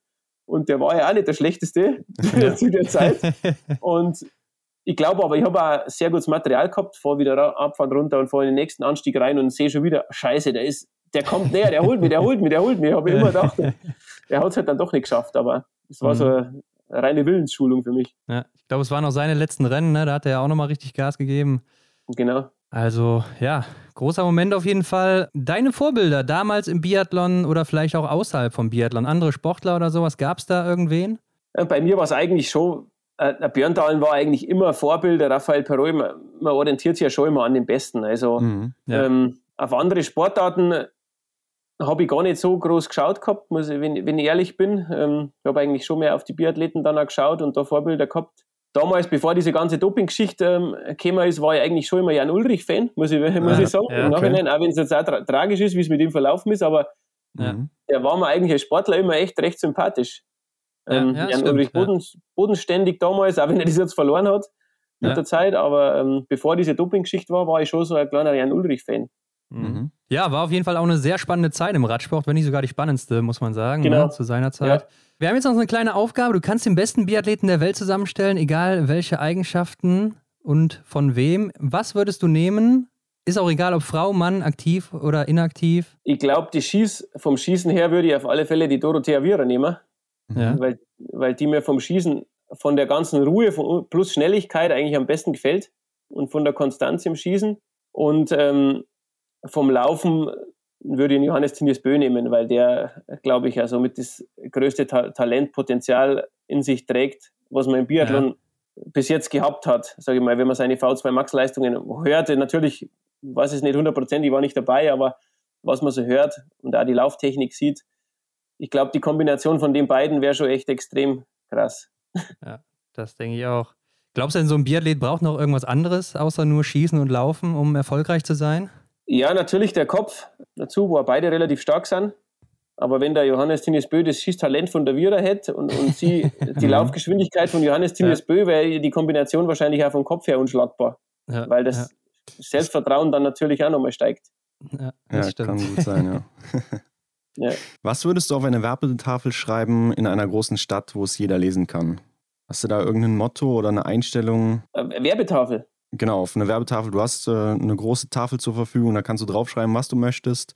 Und der war ja auch nicht der schlechteste [LAUGHS] zu der Zeit. [LAUGHS] Und ich glaube aber, ich habe auch sehr gutes Material gehabt, fahre wieder Abfahrt runter und fahre in den nächsten Anstieg rein und sehe schon wieder, scheiße, der ist, der kommt näher, der holt mich, der holt mich, der holt mich. Habe ich immer [LAUGHS] gedacht, er hat es halt dann doch nicht geschafft, aber es war mhm. so eine reine Willensschulung für mich. Ja, ich glaube, es waren auch seine letzten Rennen, ne? da hat er ja auch nochmal richtig Gas gegeben. Genau. Also ja, großer Moment auf jeden Fall. Deine Vorbilder damals im Biathlon oder vielleicht auch außerhalb vom Biathlon, andere Sportler oder sowas, gab es da irgendwen? Bei mir war es eigentlich schon äh, Björn Dahlen war eigentlich immer Vorbild, Raphael Perot, man, man, orientiert sich ja schon immer an den Besten. Also mhm, ja. ähm, auf andere Sportarten habe ich gar nicht so groß geschaut gehabt, muss ich, wenn, wenn ich ehrlich bin. Ähm, ich habe eigentlich schon mehr auf die Biathleten dann auch geschaut und da Vorbilder gehabt. Damals, bevor diese ganze Doping-Geschichte ähm, gekommen ist, war ich eigentlich schon immer Jan Ulrich-Fan, muss ich, [LAUGHS] muss ich sagen. Ja, Im Nachhinein, auch wenn es jetzt auch tra tragisch ist, wie es mit ihm verlaufen ist, aber ja. der war mir eigentlich als Sportler immer echt recht sympathisch. Ähm, ja, Jan stimmt, Ulrich Boden, bodenständig damals, auch wenn er das jetzt verloren hat mit ja. der Zeit, aber ähm, bevor diese Doping-Geschichte war, war ich schon so ein kleiner Jan Ulrich-Fan. Mhm. Ja, war auf jeden Fall auch eine sehr spannende Zeit im Radsport, wenn nicht sogar die spannendste, muss man sagen, genau. ne, zu seiner Zeit. Ja. Wir haben jetzt noch so eine kleine Aufgabe. Du kannst den besten Biathleten der Welt zusammenstellen, egal welche Eigenschaften und von wem. Was würdest du nehmen? Ist auch egal, ob Frau, Mann, aktiv oder inaktiv. Ich glaube, Schieß, vom Schießen her würde ich auf alle Fälle die Dorothea Viera nehmen ja. weil, weil die mir vom Schießen, von der ganzen Ruhe von, plus Schnelligkeit eigentlich am besten gefällt und von der Konstanz im Schießen. Und ähm, vom Laufen würde ich Johannes Tinius Bö nehmen, weil der, glaube ich, also mit das größte Ta Talentpotenzial in sich trägt, was man im Biathlon ja. bis jetzt gehabt hat. Sage ich mal, wenn man seine V2 Max-Leistungen hörte, natürlich weiß es nicht hundertprozentig, war nicht dabei, aber was man so hört und auch die Lauftechnik sieht, ich glaube, die Kombination von den beiden wäre schon echt extrem krass. Ja, das denke ich auch. Glaubst du denn, so ein Biathlet braucht noch irgendwas anderes, außer nur Schießen und Laufen, um erfolgreich zu sein? Ja, natürlich der Kopf dazu, wo beide relativ stark sind. Aber wenn der Johannes Tinius Bö das Schießtalent von der Vira hätte und, und sie [LAUGHS] die mhm. Laufgeschwindigkeit von Johannes Tinius ja. Bö, wäre die Kombination wahrscheinlich auch vom Kopf her unschlagbar. Ja, weil das ja. Selbstvertrauen dann natürlich auch nochmal steigt. Ja, das ja, kann gut sein, ja. [LAUGHS] Ja. Was würdest du auf eine Werbetafel schreiben in einer großen Stadt, wo es jeder lesen kann? Hast du da irgendein Motto oder eine Einstellung? Äh, Werbetafel. Genau, auf eine Werbetafel. Du hast äh, eine große Tafel zur Verfügung, da kannst du draufschreiben, was du möchtest.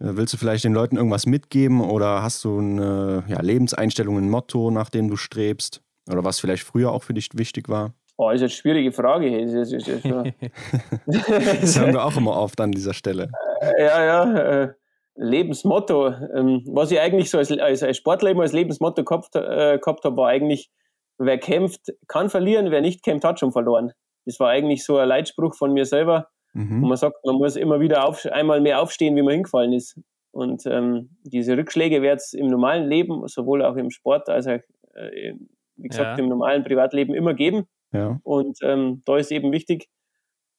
Äh, willst du vielleicht den Leuten irgendwas mitgeben oder hast du eine ja, Lebenseinstellung, ein Motto, nach dem du strebst? Oder was vielleicht früher auch für dich wichtig war? Oh, ist eine schwierige Frage. Das, ist, ist, [LAUGHS] das hören wir auch immer oft an dieser Stelle. Ja, ja. Lebensmotto, ähm, was ich eigentlich so als, als, als Sportler immer als Lebensmotto gehabt, äh, gehabt habe, war eigentlich, wer kämpft, kann verlieren, wer nicht kämpft, hat schon verloren. Das war eigentlich so ein Leitspruch von mir selber, mhm. wo man sagt, man muss immer wieder auf, einmal mehr aufstehen, wie man hingefallen ist. Und ähm, diese Rückschläge wird es im normalen Leben, sowohl auch im Sport als auch, äh, wie gesagt, ja. im normalen Privatleben immer geben. Ja. Und ähm, da ist eben wichtig,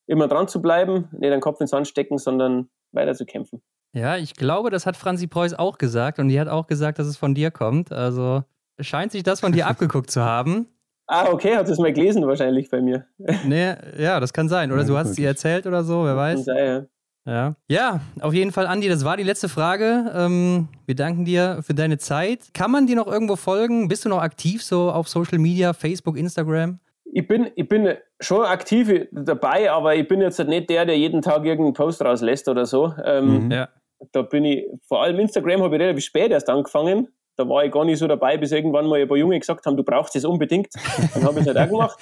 immer dran zu bleiben, nicht den Kopf ins Sand stecken, sondern weiter zu kämpfen. Ja, ich glaube, das hat Franzi Preuß auch gesagt und die hat auch gesagt, dass es von dir kommt. Also scheint sich das von dir [LAUGHS] abgeguckt zu haben. Ah, okay, hat es mal gelesen wahrscheinlich bei mir. [LAUGHS] Nee, ja, das kann sein. Oder du hast ihr erzählt oder so, wer weiß. Sein, ja. Ja. ja, auf jeden Fall, Andi, das war die letzte Frage. Ähm, wir danken dir für deine Zeit. Kann man dir noch irgendwo folgen? Bist du noch aktiv so auf Social Media, Facebook, Instagram? ich bin, ich bin schon aktiv dabei, aber ich bin jetzt nicht der, der jeden Tag irgendeinen Post rauslässt oder so. Ähm, mhm. ja. Da bin ich, vor allem Instagram habe ich relativ spät erst angefangen. Da war ich gar nicht so dabei, bis irgendwann mal ein paar Junge gesagt haben, du brauchst es unbedingt. Dann habe ich es halt auch gemacht.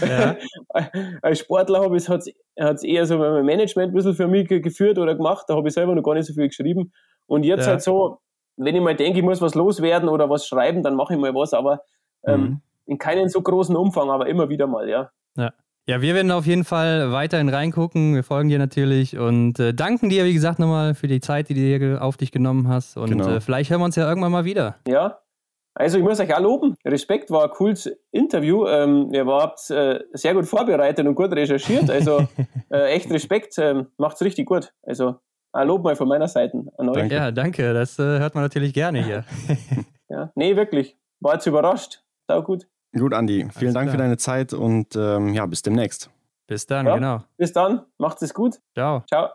Ja. [LAUGHS] Als Sportler habe ich es hat's eher so mein Management ein bisschen für mich geführt oder gemacht. Da habe ich selber noch gar nicht so viel geschrieben. Und jetzt ja. halt so, wenn ich mal denke, ich muss was loswerden oder was schreiben, dann mache ich mal was. Aber ähm, mhm in keinen so großen Umfang, aber immer wieder mal, ja. Ja. Ja, wir werden auf jeden Fall weiterhin reingucken. Wir folgen dir natürlich und äh, danken dir, wie gesagt, nochmal für die Zeit, die du hier auf dich genommen hast. Und genau. äh, vielleicht hören wir uns ja irgendwann mal wieder. Ja, also ich muss euch auch loben. Respekt war ein cooles Interview. Ähm, ihr wart äh, sehr gut vorbereitet und gut recherchiert. Also [LAUGHS] äh, echt Respekt. Ähm, macht's richtig gut. Also ein Lob mal von meiner Seite an euch. Danke. Ja, danke. Das äh, hört man natürlich gerne hier. [LAUGHS] ja, nee, wirklich. War jetzt überrascht. Sau gut. Gut, Andi, vielen Alles Dank klar. für deine Zeit und ähm, ja, bis demnächst. Bis dann, ja, genau. Bis dann, macht es gut. Ciao. Ciao.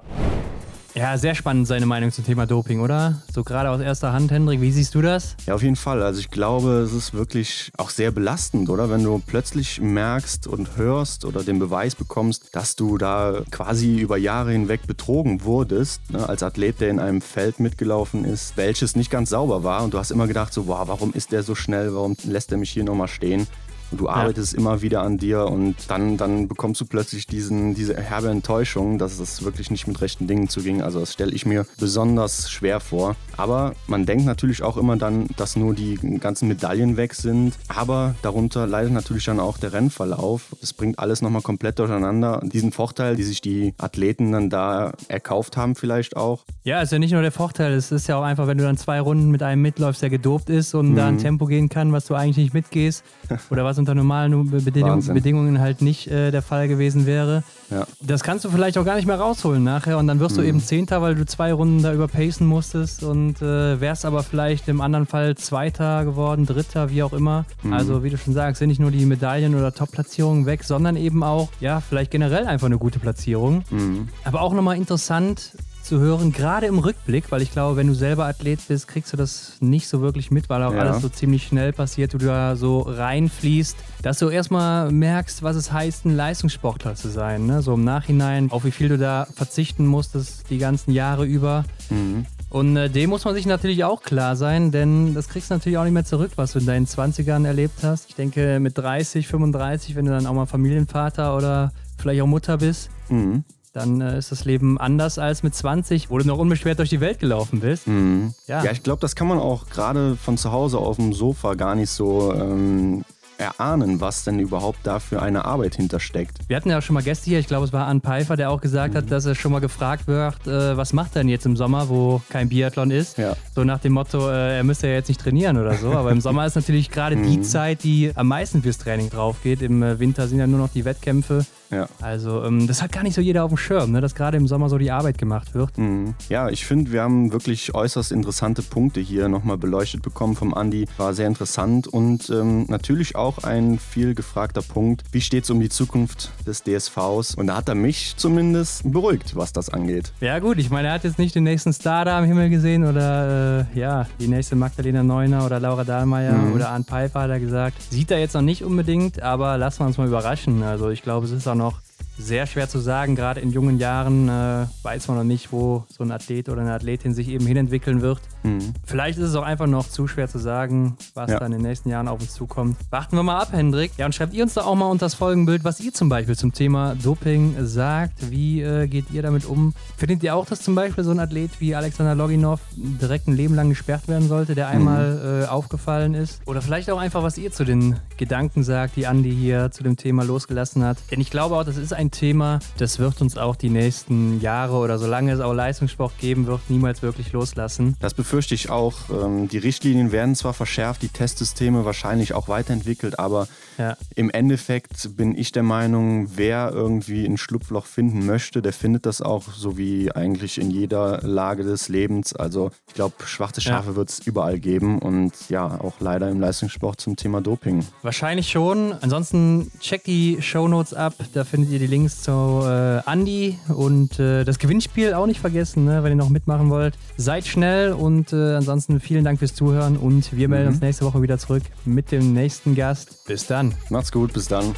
Ja, sehr spannend seine Meinung zum Thema Doping, oder? So gerade aus erster Hand, Hendrik, wie siehst du das? Ja, auf jeden Fall. Also ich glaube, es ist wirklich auch sehr belastend, oder? Wenn du plötzlich merkst und hörst oder den Beweis bekommst, dass du da quasi über Jahre hinweg betrogen wurdest, ne? als Athlet, der in einem Feld mitgelaufen ist, welches nicht ganz sauber war. Und du hast immer gedacht, so, wow, warum ist der so schnell? Warum lässt er mich hier nochmal stehen? Und du arbeitest ja. immer wieder an dir und dann, dann bekommst du plötzlich diesen, diese herbe Enttäuschung, dass es wirklich nicht mit rechten Dingen zuging. Also das stelle ich mir besonders schwer vor. Aber man denkt natürlich auch immer dann, dass nur die ganzen Medaillen weg sind. Aber darunter leidet natürlich dann auch der Rennverlauf. Es bringt alles nochmal komplett durcheinander. Diesen Vorteil, die sich die Athleten dann da erkauft haben vielleicht auch. Ja, ist ja nicht nur der Vorteil. Es ist ja auch einfach, wenn du dann zwei Runden mit einem mitläufst, der gedopt ist und mhm. da ein Tempo gehen kann, was du eigentlich nicht mitgehst oder was unter normalen Bedingungen, Bedingungen halt nicht äh, der Fall gewesen wäre. Ja. Das kannst du vielleicht auch gar nicht mehr rausholen nachher und dann wirst mhm. du eben Zehnter, weil du zwei Runden da überpacen musstest und äh, wärst aber vielleicht im anderen Fall Zweiter geworden, Dritter, wie auch immer. Mhm. Also wie du schon sagst, sind nicht nur die Medaillen oder Top-Platzierungen weg, sondern eben auch, ja, vielleicht generell einfach eine gute Platzierung. Mhm. Aber auch nochmal interessant, zu hören, gerade im Rückblick, weil ich glaube, wenn du selber Athlet bist, kriegst du das nicht so wirklich mit, weil auch ja. alles so ziemlich schnell passiert, du da so reinfließt, dass du erstmal merkst, was es heißt, ein Leistungssportler zu sein. Ne? So im Nachhinein, auf wie viel du da verzichten musstest die ganzen Jahre über. Mhm. Und äh, dem muss man sich natürlich auch klar sein, denn das kriegst du natürlich auch nicht mehr zurück, was du in deinen 20ern erlebt hast. Ich denke, mit 30, 35, wenn du dann auch mal Familienvater oder vielleicht auch Mutter bist, mhm dann äh, ist das Leben anders als mit 20, wo du noch unbeschwert durch die Welt gelaufen bist. Mhm. Ja. ja, ich glaube, das kann man auch gerade von zu Hause auf dem Sofa gar nicht so ähm, erahnen, was denn überhaupt da für eine Arbeit hintersteckt. Wir hatten ja auch schon mal Gäste hier, ich glaube, es war Ann Pfeiffer, der auch gesagt mhm. hat, dass er schon mal gefragt wird, äh, was macht er denn jetzt im Sommer, wo kein Biathlon ist? Ja. So nach dem Motto, äh, er müsste ja jetzt nicht trainieren oder so. Aber im [LAUGHS] Sommer ist natürlich gerade die mhm. Zeit, die am meisten fürs Training drauf geht. Im äh, Winter sind ja nur noch die Wettkämpfe. Ja. Also ähm, das hat gar nicht so jeder auf dem Schirm, ne, dass gerade im Sommer so die Arbeit gemacht wird. Mhm. Ja, ich finde, wir haben wirklich äußerst interessante Punkte hier nochmal beleuchtet bekommen vom Andi. War sehr interessant und ähm, natürlich auch ein viel gefragter Punkt. Wie steht es um die Zukunft des DSVs? Und da hat er mich zumindest beruhigt, was das angeht. Ja gut, ich meine, er hat jetzt nicht den nächsten Star da am Himmel gesehen oder äh, ja, die nächste Magdalena Neuner oder Laura Dahlmeier mhm. oder Arndt Pfeiffer hat er gesagt. Sieht er jetzt noch nicht unbedingt, aber lassen wir uns mal überraschen. Also ich glaube, es ist auch noch sehr schwer zu sagen. Gerade in jungen Jahren äh, weiß man noch nicht, wo so ein Athlet oder eine Athletin sich eben hinentwickeln wird. Mhm. Vielleicht ist es auch einfach noch zu schwer zu sagen, was ja. dann in den nächsten Jahren auf uns zukommt. Warten wir mal ab, Hendrik. Ja, und schreibt ihr uns da auch mal unter das Folgenbild, was ihr zum Beispiel zum Thema Doping sagt. Wie äh, geht ihr damit um? Findet ihr auch, dass zum Beispiel so ein Athlet wie Alexander Loginov direkt ein Leben lang gesperrt werden sollte, der einmal mhm. äh, aufgefallen ist? Oder vielleicht auch einfach, was ihr zu den Gedanken sagt, die Andi hier zu dem Thema losgelassen hat. Denn ich glaube auch, das ist ein Thema, das wird uns auch die nächsten Jahre oder solange es auch Leistungssport geben wird, niemals wirklich loslassen. Das befürchte ich auch. Ähm, die Richtlinien werden zwar verschärft, die Testsysteme wahrscheinlich auch weiterentwickelt, aber ja. im Endeffekt bin ich der Meinung, wer irgendwie ein Schlupfloch finden möchte, der findet das auch, so wie eigentlich in jeder Lage des Lebens. Also ich glaube, schwarze Schafe ja. wird es überall geben und ja, auch leider im Leistungssport zum Thema Doping. Wahrscheinlich schon. Ansonsten checkt die Shownotes ab, da findet ihr die Links zu äh, Andy und äh, das Gewinnspiel auch nicht vergessen, ne, wenn ihr noch mitmachen wollt. Seid schnell und äh, ansonsten vielen Dank fürs Zuhören und wir melden mhm. uns nächste Woche wieder zurück mit dem nächsten Gast. Bis dann. Macht's gut, bis dann.